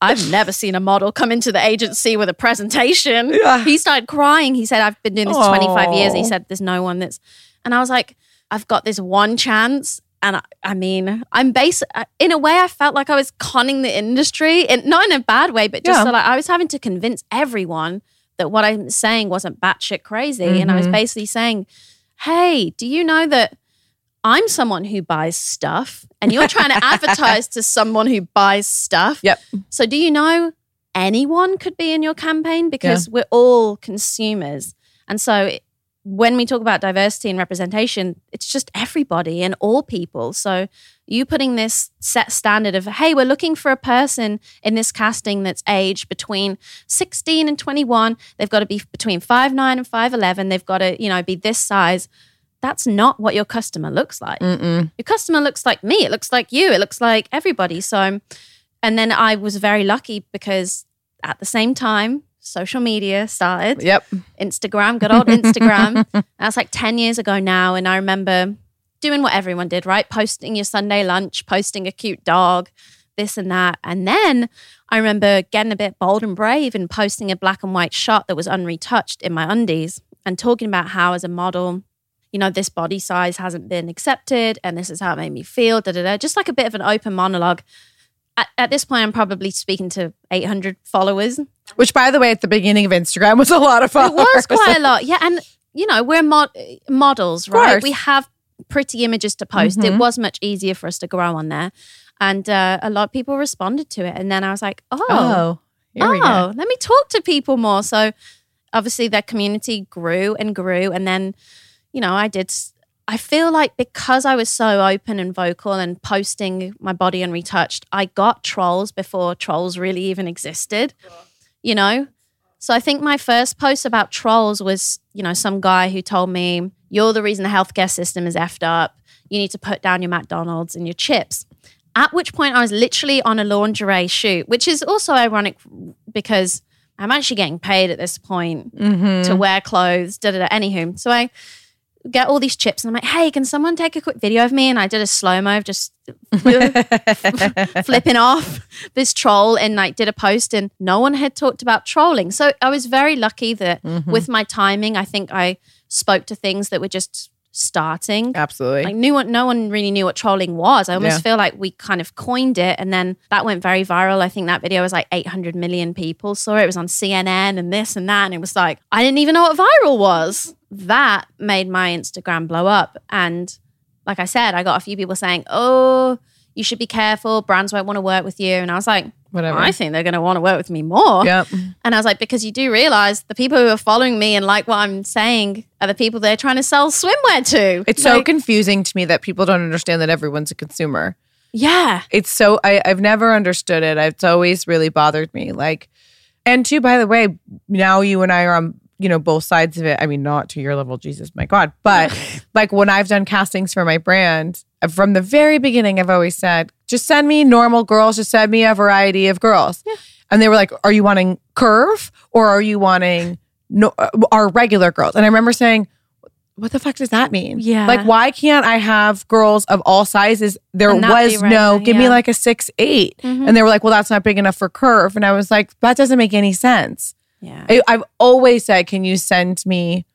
Speaker 5: I've never seen a model come into the agency with a presentation.
Speaker 4: Yeah.
Speaker 5: He started crying. He said, I've been doing this 25 years. He said, There's no one that's. And I was like, I've got this one chance. And I, I mean, I'm basic. In a way, I felt like I was conning the industry, and not in a bad way, but just
Speaker 4: Yeah.
Speaker 5: so like I was having to convince everyone that what I'm saying wasn't batshit crazy. And I was
Speaker 4: Mhm.
Speaker 5: basically saying, Hey, do you know that I'm someone who buys stuff, and you're trying to (laughs) advertise to someone who buys stuff?
Speaker 4: Yep.
Speaker 5: So do you know anyone could be in your campaign because we're all consumers. And so it- when we talk about diversity and representation, it's just everybody and all people. So you putting this set standard of, hey, we're looking for a person in this casting that's aged between 16 and 21. They've got to be between 5'9 and 5'11. They've got to, you know, be this size. That's not what your customer looks like.
Speaker 4: Mm-mm.
Speaker 5: Your customer looks like me. It looks like you. It looks like everybody. So, and then I was very lucky because at the same time, social media started.
Speaker 4: Yep.
Speaker 5: Instagram, good old Instagram. (laughs) That's like 10 years ago now. And I remember doing what everyone did, right? Posting your Sunday lunch, posting a cute dog, this and that. And then I remember getting a bit bold and brave and posting a black and white shot that was unretouched in my undies and talking about how, as a model, you know, this body size hasn't been accepted and this is how it made me feel, da da da. Just like a bit of an open monologue. At, at this point, I'm probably speaking to 800 followers.
Speaker 4: Which, by the way, at the beginning of Instagram was a lot of followers.
Speaker 5: It was quite a lot. Yeah. And, you know, we're mod- models, right? We have pretty images to post. It
Speaker 4: Mhm.
Speaker 5: was much easier for us to grow on there. And uh, a lot of people responded to it. And then I was like, oh,
Speaker 4: Oh, here we
Speaker 5: oh, let me talk to people more. So obviously their community grew and grew. And then, you know, I did, I feel like because I was so open and vocal and posting my body unretouched, I got trolls before trolls really even existed, you know? So I think my first post about trolls was, you know, some guy who told me, you're the reason the healthcare system is effed up. You need to put down your McDonald's and your chips. At which point I was literally on a lingerie shoot, which is also ironic because I'm actually getting paid at this point
Speaker 4: Mhm.
Speaker 5: to wear clothes, da da da. Anywho, so I get all these chips and I'm like, hey, can someone take a quick video of me? And I did a slow mo of just (laughs) flipping off this troll and like did a post and no one had talked about trolling. So I was very lucky that
Speaker 4: Mm-hmm.
Speaker 5: with my timing, I think I spoke to things that were just starting.
Speaker 4: Absolutely.
Speaker 5: Like knew what no one really knew what trolling was. I almost
Speaker 4: Yeah.
Speaker 5: feel like we kind of coined it and then that went very viral. I think that video was like 800 million people saw it. It was on CNN and this and that and it was like I didn't even know what viral was. That made my Instagram blow up and like I said, I got a few people saying, "Oh, you should be careful. Brands won't want to work with you." And I was like,
Speaker 4: Whatever.
Speaker 5: I think they're going to want to work with me more.
Speaker 4: Yep.
Speaker 5: And I was like, because you do realize the people who are following me and like what I'm saying are the people they're trying to sell swimwear to.
Speaker 4: It's so confusing to me that people don't understand that everyone's a consumer.
Speaker 5: yeah.
Speaker 4: It's so I, I've never understood it. It's always really bothered me. Like, and two, by the way, now you and I are on you know both sides of it. I mean, not to your level, Jesus, my God, but (laughs) like when I've done castings for my brand, from the very beginning, I've always said, just send me normal girls, just send me a variety of girls. And they were like, "Are you wanting curve or are you wanting no uh, our regular girls?" And I remember saying. What the fuck does that mean?
Speaker 5: Yeah.
Speaker 4: Like, why can't I have girls of all sizes? There
Speaker 5: And that be
Speaker 4: was
Speaker 5: right,
Speaker 4: no, give me like a six eight,
Speaker 5: Mhm.
Speaker 4: and they were like, "Well, that's not big enough for curve." And I was like, "That doesn't make any sense."
Speaker 5: Yeah.
Speaker 4: I, I've always said, "Can you send me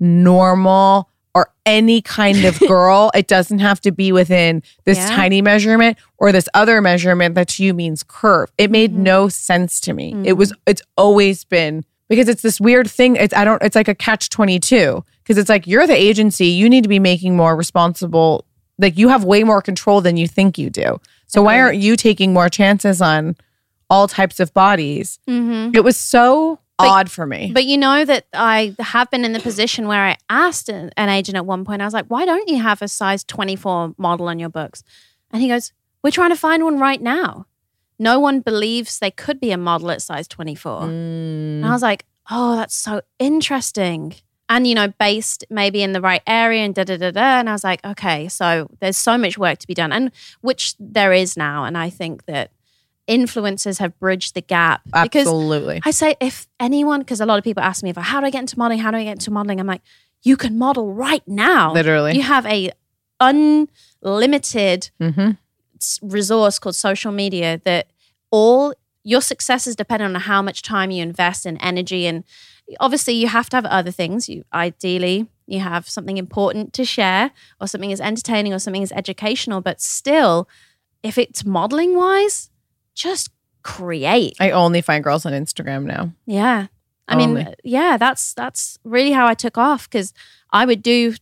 Speaker 4: normal or any kind of (laughs) girl? it doesn't have to be within this
Speaker 5: Yeah.
Speaker 4: tiny measurement or this other measurement that to you means curve." It made
Speaker 5: Mm-hmm.
Speaker 4: no sense to me. It was. It's always been because it's this weird thing. It's I don't. It's like a catch twenty two because it's like you're the agency. You need to be making more responsible. Like you have way more control than you think you do. So why aren't you taking more chances on all types of bodies?
Speaker 5: Mm-hmm.
Speaker 4: It was so
Speaker 5: But-
Speaker 4: odd for me.
Speaker 5: But you know that I have been in the position where I asked an, an agent at one point, I was like, why don't you have a size 24 model on your books? And he goes, we're trying to find one right now. No one believes they could be a model at size 24. Mm. And I was like, oh, that's so interesting. And, you know, based maybe in the right area and da da da da. And I was like, okay, so there's so much work to be done, and which there is now. And I think that influencers have bridged the gap because
Speaker 4: Absolutely.
Speaker 5: I say if anyone, because a lot of people ask me about how do I get into modeling? How do I get into modeling? I'm like, you can model right now.
Speaker 4: Literally.
Speaker 5: You have a unlimited
Speaker 4: mm-hmm.
Speaker 5: resource called social media that all your success is dependent on how much time you invest in energy and obviously you have to have other things you ideally you have something important to share or something is entertaining or something is educational but still if it's modeling wise just create
Speaker 4: I only find girls on Instagram now.
Speaker 5: yeah. I mean, yeah, that's that's really how I took off because I would do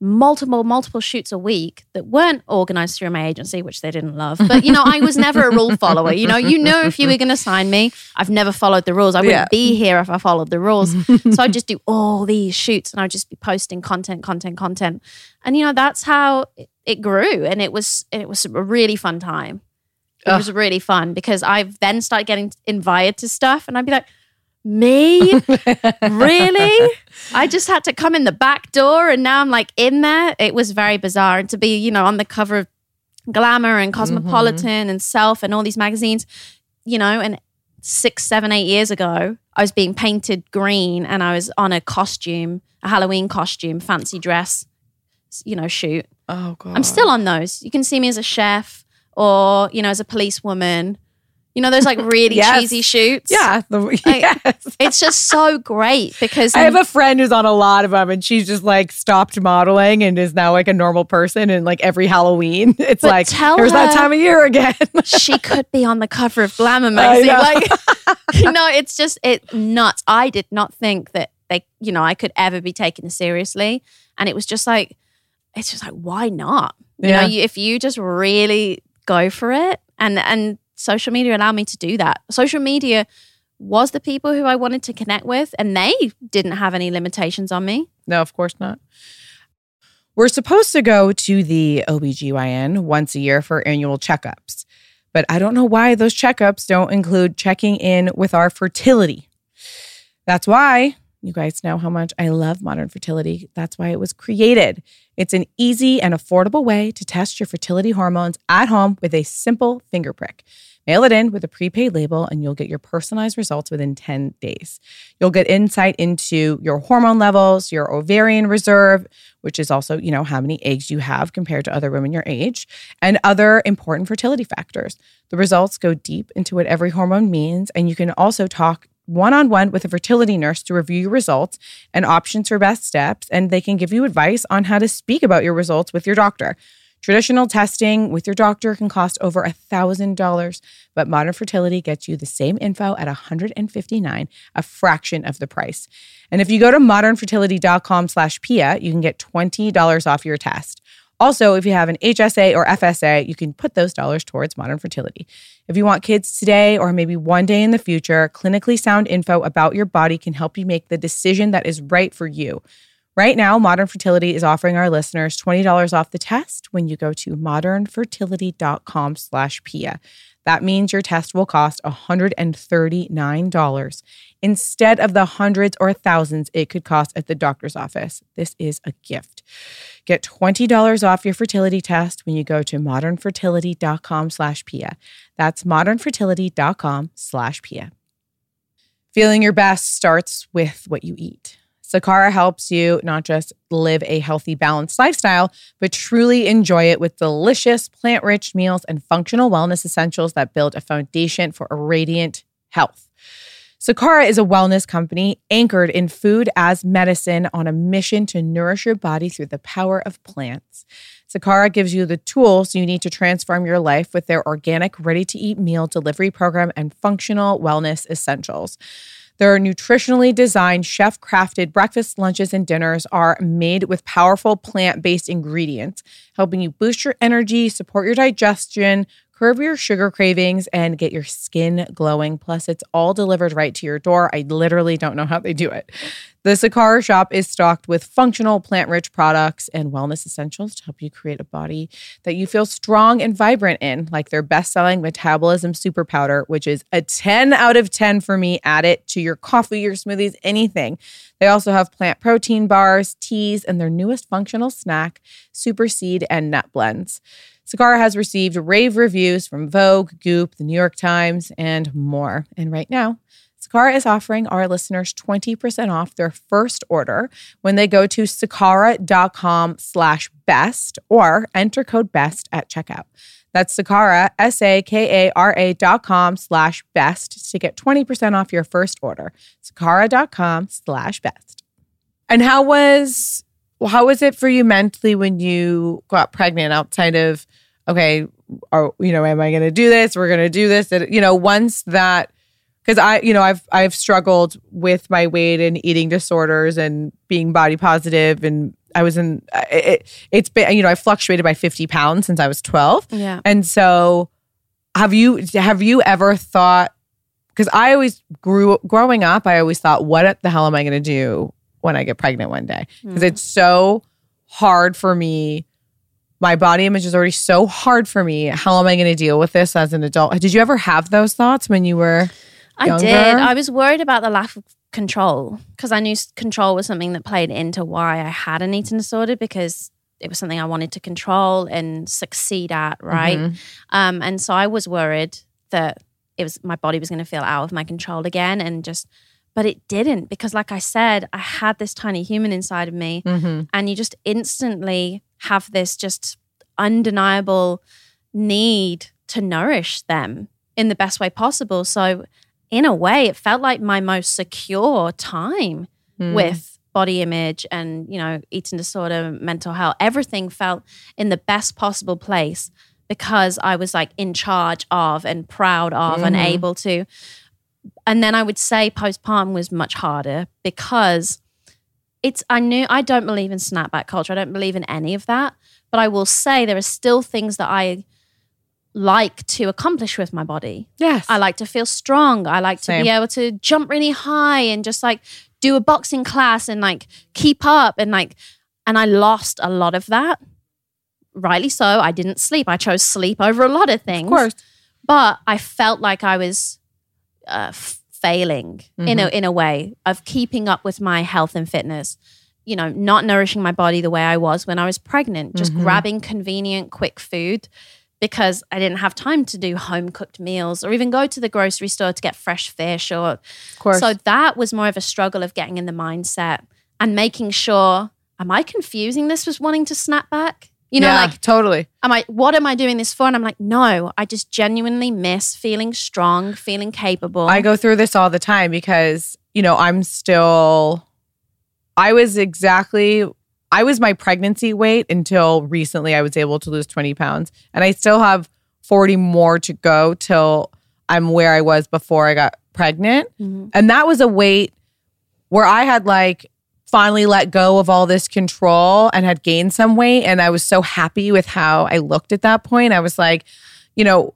Speaker 5: multiple, multiple shoots a week that weren't organized through my agency, which they didn't love. But, you know, I was never a rule follower. You know, you know, if you were going to sign me, I've never followed the rules. I wouldn't
Speaker 4: Yeah.
Speaker 5: be here if I followed the rules. so I'd just do all these shoots and I'd just be posting content, content, content. And, you know, that's how it- it grew. And it was, it was a really fun time. It was really fun because I've then started getting invited to stuff and I'd be like, me? (laughs) really? I just had to come in the back door and now I'm like in there. It was very bizarre. And to be, you know, on the cover of Glamour and mm-hmm. Cosmopolitan and Self and all these magazines, you know, and six, seven, eight years ago, I was being painted green and I was on a costume, a Halloween costume, fancy dress, you know, shoot.
Speaker 4: Oh god.
Speaker 5: I'm still on those. You can see me as a chef or, you know, as a policewoman. You know, those like really (laughs)
Speaker 4: Yes.
Speaker 5: cheesy shoots.
Speaker 4: Yeah. The, (laughs)
Speaker 5: I-
Speaker 4: yes.
Speaker 5: It's just so great because
Speaker 4: I have a friend who's on a lot of them and she's just like stopped modeling and is now like a normal person and like every Halloween (laughs) it's like
Speaker 5: tell
Speaker 4: here's that time of year again.
Speaker 5: she could be on the cover of Glamour magazine. Like, you know, it's just it nuts. I did not think that they, you know, I could ever be taken seriously, and it was just like, it's just like, why not? You
Speaker 4: Yeah.
Speaker 5: know, you, if you just really go for it, and and social media allowed me to do that. Social media was the people who I wanted to connect with, and they didn't have any limitations on me.
Speaker 4: No, of course not. We're supposed to go to the OBGYN once a year for annual checkups, but I don't know why those checkups don't include checking in with our fertility. That's why you guys know how much I love modern fertility. That's why it was created. It's an easy and affordable way to test your fertility hormones at home with a simple finger prick. Mail it in with a prepaid label, and you'll get your personalized results within 10 days. You'll get insight into your hormone levels, your ovarian reserve, which is also, you know, how many eggs you have compared to other women your age, and other important fertility factors. The results go deep into what every hormone means, and you can also talk one on one with a fertility nurse to review your results and options for best steps, and they can give you advice on how to speak about your results with your doctor. Traditional testing with your doctor can cost over $1,000, but modern fertility gets you the same info at 159, a fraction of the price. And if you go to modernfertility.com slash PIA, you can get $20 off your test. Also, if you have an HSA or FSA, you can put those dollars towards modern fertility. If you want kids today or maybe one day in the future, clinically sound info about your body can help you make the decision that is right for you. Right now, Modern Fertility is offering our listeners $20 off the test when you go to modernfertility.com slash PIA. That means your test will cost $139 instead of the hundreds or thousands it could cost at the doctor's office. This is a gift. Get $20 off your fertility test when you go to modernfertility.com slash PIA. That's modernfertility.com slash PIA. Feeling your best starts with what you eat. Sakara helps you not just live a healthy, balanced lifestyle, but truly enjoy it with delicious, plant rich meals and functional wellness essentials that build a foundation for a radiant health. Sakara is a wellness company anchored in food as medicine on a mission to nourish your body through the power of plants. Sakara gives you the tools you need to transform your life with their organic, ready to eat meal delivery program and functional wellness essentials. Their nutritionally designed, chef crafted breakfast, lunches, and dinners are made with powerful plant based ingredients, helping you boost your energy, support your digestion, curb your sugar cravings, and get your skin glowing. Plus, it's all delivered right to your door. I literally don't know how they do it. The Sakara shop is stocked with functional, plant rich products and wellness essentials to help you create a body that you feel strong and vibrant in, like their best selling Metabolism Super Powder, which is a 10 out of 10 for me. Add it to your coffee, your smoothies, anything. They also have plant protein bars, teas, and their newest functional snack, Super Seed and Nut Blends. Sakara has received rave reviews from Vogue, Goop, the New York Times, and more. And right now, Sakara is offering our listeners 20% off their first order when they go to sakara.com slash best or enter code best at checkout. That's Sakara, S-A-K-A-R-A dot com slash best to get 20% off your first order. Sakara.com slash best. And how was how was it for you mentally when you got pregnant outside of okay, are you know, am I gonna do this? We're gonna do this. You know, once that because I, you know, I've I've struggled with my weight and eating disorders and being body positive, and I was in it, it's been you know I fluctuated by 50 pounds since I was 12.
Speaker 5: Yeah.
Speaker 4: And so have you have you ever thought because I always grew growing up I always thought what the hell am I going to do when I get pregnant one day because
Speaker 5: Mm.
Speaker 4: it's so hard for me my body image is already so hard for me how am I going to deal with this as an adult did you ever have those thoughts when you were
Speaker 5: I
Speaker 4: younger?
Speaker 5: did. I was worried about the lack of control because I knew control was something that played into why I had an eating disorder because it was something I wanted to control and succeed at, right?
Speaker 4: Mhm.
Speaker 5: Um, and so I was worried that it was my body was going to feel out of my control again, and just, but it didn't because, like I said, I had this tiny human inside of me,
Speaker 4: Mhm.
Speaker 5: and you just instantly have this just undeniable need to nourish them in the best way possible. So, in a way, it felt like my most secure time
Speaker 4: Mm.
Speaker 5: with body image and, you know, eating disorder, mental health. Everything felt in the best possible place because I was like in charge of and proud of and
Speaker 4: Mhm.
Speaker 5: able to. And then I would say postpartum was much harder because it's I knew I don't believe in snapback culture. I don't believe in any of that. But I will say there are still things that I like to accomplish with my body.
Speaker 4: Yes.
Speaker 5: I like to feel strong. I like to be able to jump really high and just like do a boxing class and like keep up and like and I lost a lot of that. Rightly so. I didn't sleep. I chose sleep over a lot of things.
Speaker 4: Of course.
Speaker 5: But I felt like I was uh, failing in a
Speaker 4: Mhm.
Speaker 5: in a way of keeping up with my health and fitness. You know, not nourishing my body the way I was when I was pregnant, just
Speaker 4: Mhm.
Speaker 5: grabbing convenient, quick food because I didn't have time to do home cooked meals or even go to the grocery store to get fresh fish or
Speaker 4: Of course.
Speaker 5: so that was more of a struggle of getting in the mindset and making sure am I confusing this with wanting to snap back? You know,
Speaker 4: Yeah,
Speaker 5: like
Speaker 4: totally.
Speaker 5: am I what am I doing this for? And I'm like, no, I just genuinely miss feeling strong, feeling capable.
Speaker 4: I go through this all the time because, you know, I'm still, I was exactly, I was my pregnancy weight until recently I was able to lose 20 pounds. And I still have 40 more to go till I'm where I was before I got pregnant.
Speaker 5: Mhm.
Speaker 4: And that was a weight where I had like finally let go of all this control and had gained some weight. And I was so happy with how I looked at that point. I was like, you know,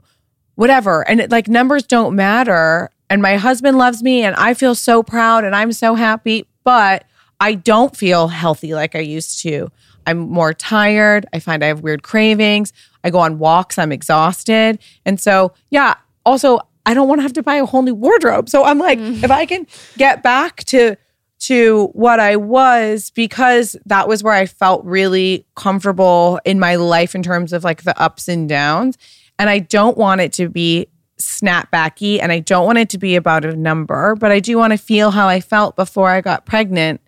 Speaker 4: whatever. And it, like numbers don't matter. And my husband loves me and I feel so proud and I'm so happy, but I don't feel healthy like I used to. I'm more tired. I find I have weird cravings. I go on walks. I'm exhausted. And so, yeah, also, I don't want to have to buy a whole new wardrobe. So I'm like, mm. if I can get back to to what I was because that was where I felt really comfortable in my life in terms of like the ups and downs. And I don't want it to be snapbacky and I don't want it to be about a number, but I do want to feel how I felt before I got pregnant.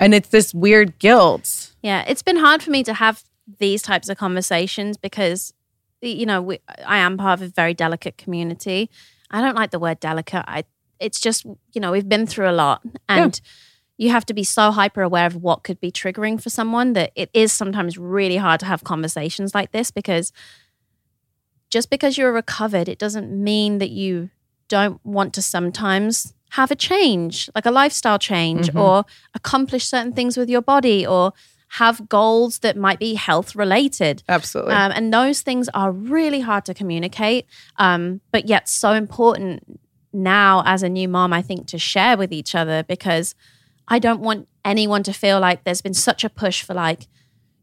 Speaker 4: And it's this weird guilt.
Speaker 5: Yeah, it's been hard for me to have these types of conversations because, you know, we, I am part of a very delicate community. I don't like the word delicate. I, it's just, you know, we've been through a lot, and you have to be so hyper aware of what could be triggering for someone that it is sometimes really hard to have conversations like this because just because you're recovered, it doesn't mean that you don't want to sometimes have a change, like a lifestyle change,
Speaker 4: Mhm.
Speaker 5: or accomplish certain things with your body, or have goals that might be health related.
Speaker 4: Absolutely.
Speaker 5: Um, and those things are really hard to communicate, um, but yet so important now as a new mom, I think, to share with each other because I don't want anyone to feel like there's been such a push for like,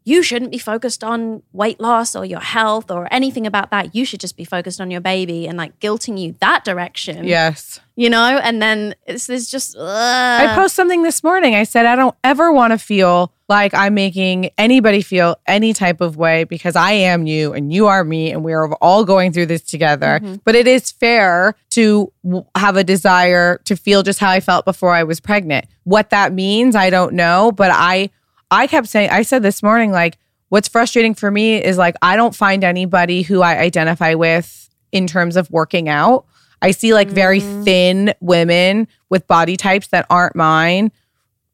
Speaker 5: you shouldn't be focused on weight loss or your health or anything about that. You should just be focused on your baby and like guilting you that direction.
Speaker 4: yes.
Speaker 5: You know? And then it's, it's just,
Speaker 4: I
Speaker 5: ugh.
Speaker 4: post something this morning. I said, I don't ever want to feel like I'm making anybody feel any type of way because I am you and you are me and we are all going through this together.
Speaker 5: Mm-hmm.
Speaker 4: But it is fair to have a desire to feel just how I felt before I was pregnant. What that means, I don't know. But I, I kept saying, I said this morning, like, what's frustrating for me is like, I don't find anybody who I identify with in terms of working out. I see like very mm. thin women with body types that aren't mine,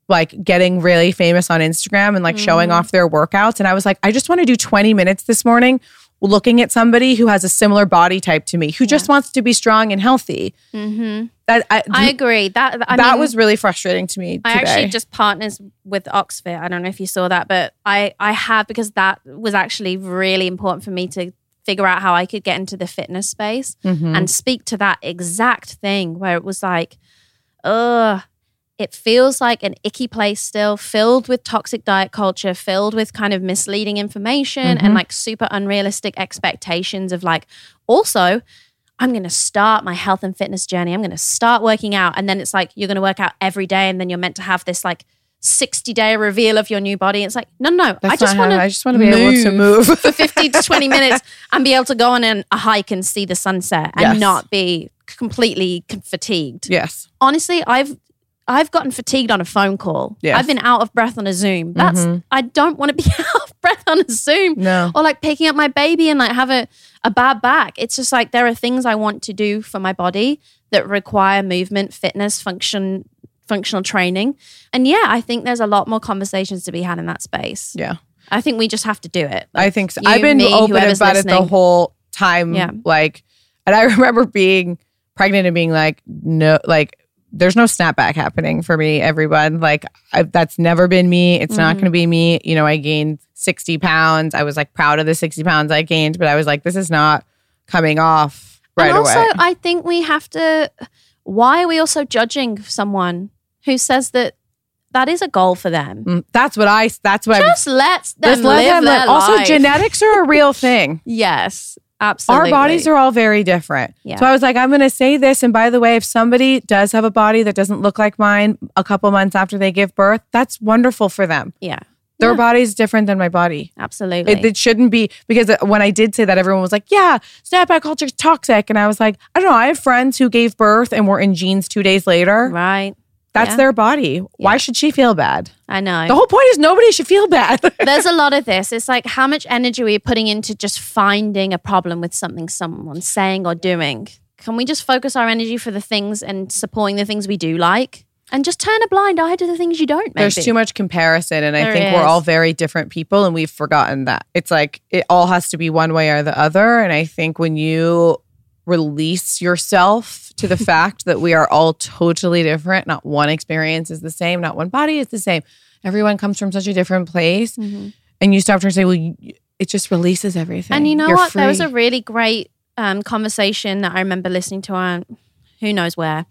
Speaker 4: like getting really famous on Instagram and like showing mm. off their workouts. And I was like, I just want to do 20 minutes this morning looking at somebody who has a similar body type to me, who just wants to be strong and healthy.
Speaker 5: Mm-hmm.
Speaker 4: That I,
Speaker 5: I agree. That I
Speaker 4: that
Speaker 5: mean,
Speaker 4: was really frustrating to me.
Speaker 5: I actually just partners with Oxfit. I don't know if you saw that, but I I have because that was actually really important for me to figure out how I could get into the fitness space
Speaker 4: Mhm.
Speaker 5: and speak to that exact thing where it was like, ugh, it feels like an icky place still, filled with toxic diet culture, filled with kind of misleading information
Speaker 4: Mhm.
Speaker 5: and like super unrealistic expectations of like, also, I'm going to start my health and fitness journey. I'm going to start working out. And then it's like, you're going to work out every day. And then you're meant to have this like 60 day reveal of your new body. It's like, no, no, I just want to
Speaker 4: I just wanna be able to move. (laughs)
Speaker 5: for 50 to 20 (laughs) minutes and be able to go on an, a hike and see the sunset and
Speaker 4: Yes.
Speaker 5: not be completely fatigued.
Speaker 4: yes.
Speaker 5: Honestly, I've I've gotten fatigued on a phone call.
Speaker 4: Yes.
Speaker 5: I've been out of breath on a Zoom. That's
Speaker 4: Mhm.
Speaker 5: I don't want to be (laughs) out of breath on a Zoom.
Speaker 4: No.
Speaker 5: Or like picking up my baby and like have a, a bad back. It's just like there are things I want to do for my body that require movement, fitness, function, functional training. And yeah, I think there's a lot more conversations to be had in that space.
Speaker 4: Yeah.
Speaker 5: I think we just have to do it.
Speaker 4: I think so.
Speaker 5: you,
Speaker 4: I've been
Speaker 5: me,
Speaker 4: open about it the whole time.
Speaker 5: Yeah.
Speaker 4: Like, and I (laughs) remember being pregnant and being like, no, like, there's no snapback happening for me, everyone. Like, I, that's never been me. It's not
Speaker 5: Mhm.
Speaker 4: going to be me. You know, I gained 60 pounds. I was like proud of the 60 pounds I gained, but I was like, this is not coming off right away.
Speaker 5: and also,
Speaker 4: away.
Speaker 5: I think we have to. Why are we also judging someone who says that that is a goal for them?
Speaker 4: Mm, that's what I, that's what
Speaker 5: Just let them
Speaker 4: Just let
Speaker 5: live
Speaker 4: them
Speaker 5: their
Speaker 4: live. Also, genetics are a real (laughs) thing.
Speaker 5: Yes, absolutely.
Speaker 4: Our bodies are all very different.
Speaker 5: Yeah.
Speaker 4: So I was like, I'm going to say this. And by the way, if somebody does have a body that doesn't look like mine a couple months after they give birth, that's wonderful for them.
Speaker 5: Yeah,
Speaker 4: Their
Speaker 5: Yeah.
Speaker 4: body's different than my body.
Speaker 5: absolutely.
Speaker 4: It, it shouldn't be because uh, when I did say that, everyone was like, "Yeah, snapback culture is toxic," and I was like, "I don't know." I have friends who gave birth and were in jeans two days later.
Speaker 5: right.
Speaker 4: That's
Speaker 5: Yeah.
Speaker 4: their body. Why
Speaker 5: Yeah.
Speaker 4: should she feel bad?
Speaker 5: I know.
Speaker 4: The whole point is nobody should feel bad. (laughs)
Speaker 5: There's a lot of this. It's like how much energy are we putting into just finding a problem with something someone's saying or doing? Can we just focus our energy for the things and supporting the things we do like? And just turn a blind eye to the things you don't, maybe.
Speaker 4: There's too much comparison, and I
Speaker 5: There
Speaker 4: think we're all very different people, and we've forgotten that. It's like it all has to be one way or the other. And I think when you release yourself to the (laughs) fact that we are all totally different, not one experience is the same, not one body is the same. Everyone comes from such a different place,
Speaker 5: Mhm.
Speaker 4: and you stop trying to say, "Well, you, it just releases everything."
Speaker 5: And you know
Speaker 4: You're
Speaker 5: what? There was a really great um, conversation that I remember listening to on who knows where,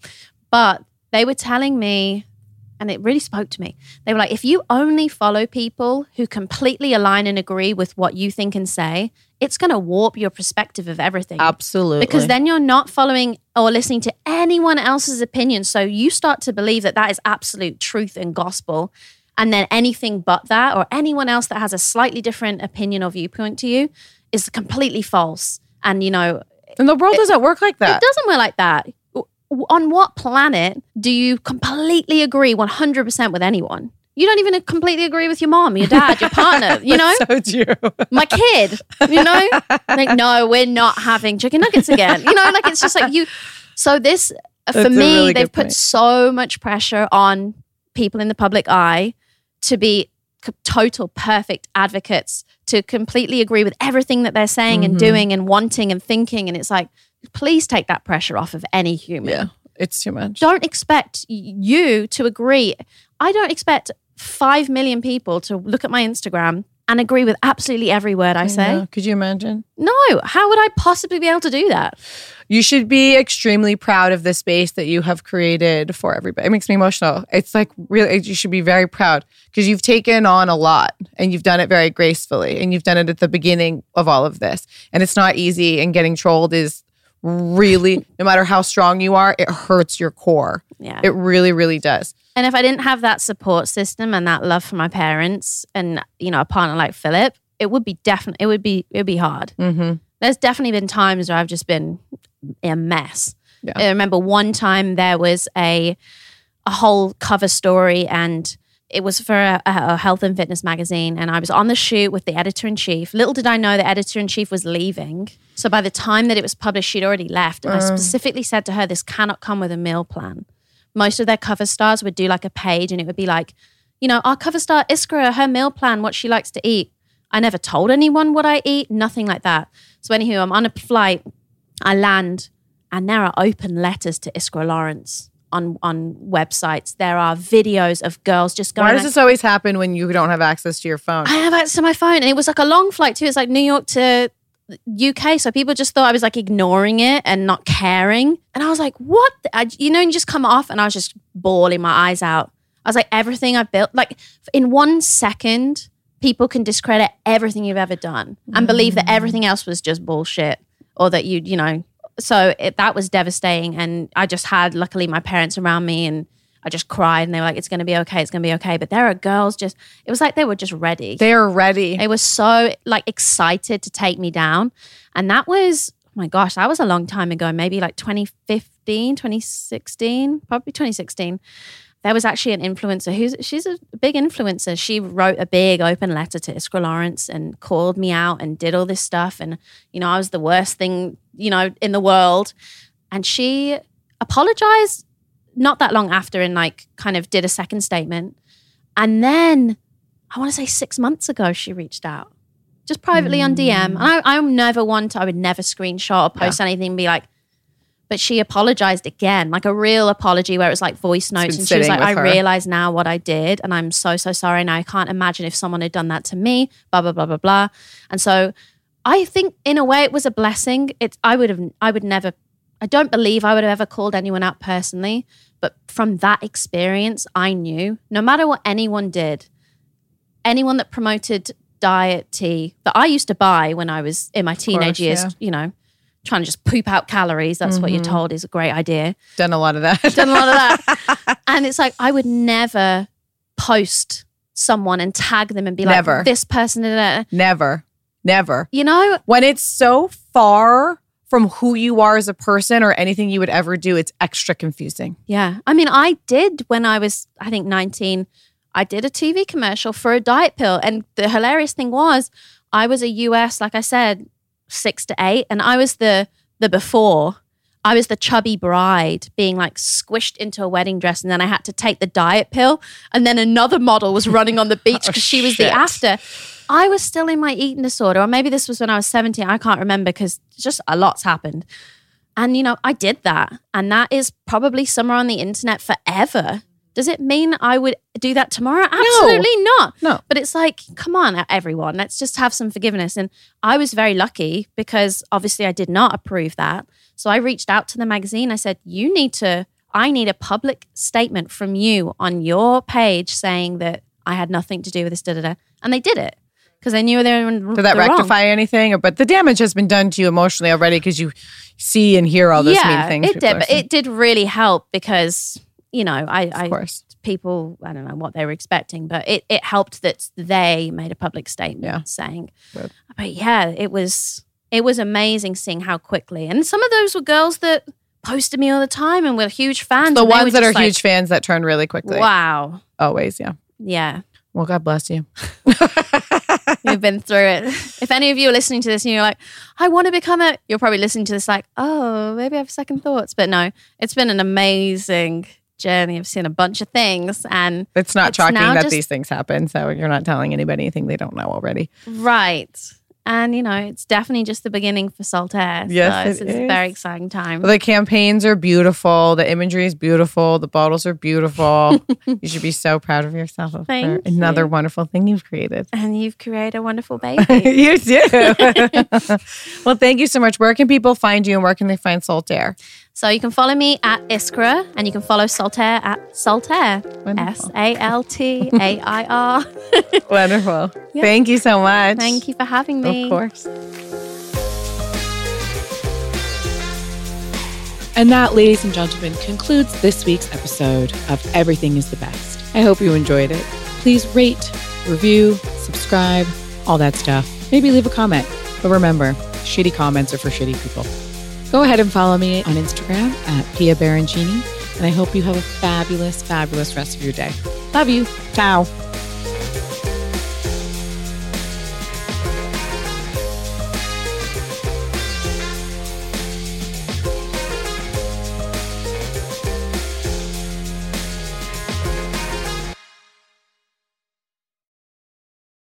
Speaker 5: but they were telling me, and it really spoke to me. They were like, if you only follow people who completely align and agree with what you think and say, it's going to warp your perspective of everything.
Speaker 4: absolutely
Speaker 5: Because then you're not following or listening to anyone else's opinion. So you start to believe that that is absolute truth and gospel. And then anything but that, or anyone else that has a slightly different opinion or viewpoint to you, is completely false. And, you know,
Speaker 4: and the world doesn't work like that.
Speaker 5: it doesn't work like that. On what planet do you completely agree 100% with anyone? You don't even completely agree with your mom, your dad, your partner, (laughs) you know?
Speaker 4: so true. (laughs)
Speaker 5: my kid, you know? like, no, we're not having chicken nuggets again. You know, like it's just like you. So, this, uh, for me,
Speaker 4: really
Speaker 5: they've put
Speaker 4: point.
Speaker 5: so much pressure on people in the public eye to be total perfect advocates, to completely agree with everything that they're saying and
Speaker 4: Mhm.
Speaker 5: doing and wanting and thinking. And it's like, please take that pressure off of any human
Speaker 4: Yeah, it's too much.
Speaker 5: don't expect you to agree. I don't expect 5 million people to look at my Instagram and agree with absolutely every word I say.
Speaker 4: Could you imagine?
Speaker 5: No, how would I possibly be able to do that?
Speaker 4: You should be extremely proud of the space that you have created for everybody. It makes me emotional. It's like really, you should be very proud because you've taken on a lot and you've done it very gracefully and you've done it at the beginning of all of this. And it's not easy, and getting trolled is really, no matter how strong you are, it hurts your core.
Speaker 5: Yeah.
Speaker 4: It really, really does.
Speaker 5: And if I didn't have that support system and that love for my parents and, you know, a partner like Philip, it would be definitely, it would be, it would be hard.
Speaker 4: Mm-hmm.
Speaker 5: There's definitely been times where I've just been a mess.
Speaker 4: Yeah.
Speaker 5: I remember one time there was a a whole cover story and it was for a, a health and fitness magazine and I was on the shoot with the editor in chief. Little did I know the editor in chief was leaving. So by the time that it was published, she'd already left. And I
Speaker 4: Uh.
Speaker 5: specifically said to her, this cannot come with a meal plan. Most of their cover stars would do like a page and it would be like, you know, our cover star Iskra, her meal plan, what she likes to eat. I never told anyone what I eat, nothing like that. So, anywho, I'm on a flight, I land, and there are open letters to Iskra Lawrence on, on websites. There are videos of girls just going.
Speaker 4: Why does this always happen when you don't have access to your phone?
Speaker 5: I have access to my phone, and it was like a long flight too. It's like New York to UK, so people just thought I was like ignoring it and not caring. And I was like, "What?" I, you know, and you just come off, and I was just bawling my eyes out. I was like, "Everything I built, like in one second, people can discredit everything you've ever done and believe that mm. everything else was just bullshit, or that you, you know." So it, that was devastating, and I just had luckily my parents around me and. I just cried and they were like, it's going to be okay. It's going to be okay. But there are girls just, it was like they were just ready.
Speaker 4: They're ready.
Speaker 5: They were so like excited to take me down. And that was, oh my gosh, that was a long time ago, maybe like 2015, 2016, probably 2016. There was actually an influencer who's she's a big influencer. She wrote a big open letter to Iskra Lawrence and called me out and did all this stuff. And, you know, I was the worst thing, you know, in the world. And she apologized not that long after and like kind of did a second statement. And then I want to say six months ago, she reached out just privately on DM. And I, I'm never one to, I would never screenshot or post anything and be like, but she apologized again, like a real apology where it was like voice notes. And she was like, I
Speaker 4: her.
Speaker 5: realize now what I did and I'm so, so sorry. Now I can't imagine if someone had done that to me, blah, blah, blah, blah, blah. And so I think in a way it was a blessing. It, I would have, I would never, I don't believe I would have ever called anyone out personally. But from that experience, I knew no matter what anyone did, anyone that promoted diet tea that I used to buy when I was in my teenage
Speaker 4: course,
Speaker 5: years,
Speaker 4: yeah.
Speaker 5: you know, trying to just poop out calories. That's what you're
Speaker 4: Mhm.
Speaker 5: told is a great idea.
Speaker 4: Done a lot of that.
Speaker 5: Done a lot of that. (laughs) and it's like, I would never post someone and tag them and be like,
Speaker 4: Never.
Speaker 5: this person did it.
Speaker 4: Never. Never.
Speaker 5: You know,
Speaker 4: When it's so far from who you are as a person or anything you would ever do, it's extra confusing.
Speaker 5: Yeah. I mean, I did when I was, I think, 19, I did a TV commercial for a diet pill. And the hilarious thing was, I was a US, like I said, six to eight, and I was the the before. I was the chubby bride being like squished into a wedding dress, and then I had to take the diet pill. And then another model was running on the (laughs) oh, beach because she was the
Speaker 4: shit.
Speaker 5: after. I was still in my eating disorder, or maybe this was when I was 17. I can't remember because just a lot's happened. And, you know, I did that. And that is probably somewhere on the internet forever. Does it mean I would do that tomorrow? Absolutely not.
Speaker 4: No.
Speaker 5: But it's like, come on, everyone, let's just have some forgiveness. And I was very lucky because obviously I did not approve that. So I reached out to the magazine. I said, you need to, I need a public statement from you on your page saying that I had nothing to do with this, da da da. And they did it because they knew they were
Speaker 4: Did that
Speaker 5: the wrong.
Speaker 4: rectify anything? Or, but the damage has been done to you emotionally already because you see and hear all those
Speaker 5: yeah,
Speaker 4: mean things.
Speaker 5: It did, but it did really help because you know I, I people I don't know what they were expecting, but it it helped that they made a public statement
Speaker 4: Yeah.
Speaker 5: saying.
Speaker 4: Good.
Speaker 5: But yeah, it was it was amazing seeing how quickly, and some of those were girls that posted me all the time and were huge fans.
Speaker 4: the ones that are
Speaker 5: like,
Speaker 4: huge fans that turn really quickly.
Speaker 5: Wow,
Speaker 4: Always, yeah.
Speaker 5: yeah.
Speaker 4: Well, God bless you. (laughs)
Speaker 5: You've been through it. If any of you are listening to this and you're like, I want to become a, you're probably listening to this like, oh, maybe I have second thoughts. But no, it's been an amazing journey. I've seen a bunch of things and
Speaker 4: It's not
Speaker 5: It's
Speaker 4: shocking that
Speaker 5: just-
Speaker 4: these things happen. So you're not telling anybody anything they don't know already.
Speaker 5: right. And you know, it's definitely just the beginning for Saltair.
Speaker 4: Yes,
Speaker 5: so
Speaker 4: it
Speaker 5: it's, it's a very exciting time.
Speaker 4: The campaigns are beautiful. The imagery is beautiful. The bottles are beautiful. (laughs) you should be so proud of yourself for
Speaker 5: Thank
Speaker 4: another
Speaker 5: you.
Speaker 4: wonderful thing you've created.
Speaker 5: and you've created a wonderful (laughs) baby.
Speaker 4: you do. (laughs) well, thank you so much. Where can people find you and where can they find Saltair?
Speaker 5: So you can follow me at Iskra and you can follow Saltair at
Speaker 4: Saltair.
Speaker 5: S A L T A I R. (laughs)
Speaker 4: Wonderful.
Speaker 5: Yeah.
Speaker 4: Thank you so much.
Speaker 5: Thank you for having me.
Speaker 4: Of course.
Speaker 9: And that, ladies and gentlemen, concludes this week's episode of Everything is the Best. I hope you enjoyed it. Please rate, review, subscribe, all that stuff. Maybe leave a comment. But remember, shitty comments are for shitty people. Go ahead and follow me on Instagram at Pia Baroncini. And I hope you have a fabulous, fabulous rest of your day. Love you. Ciao.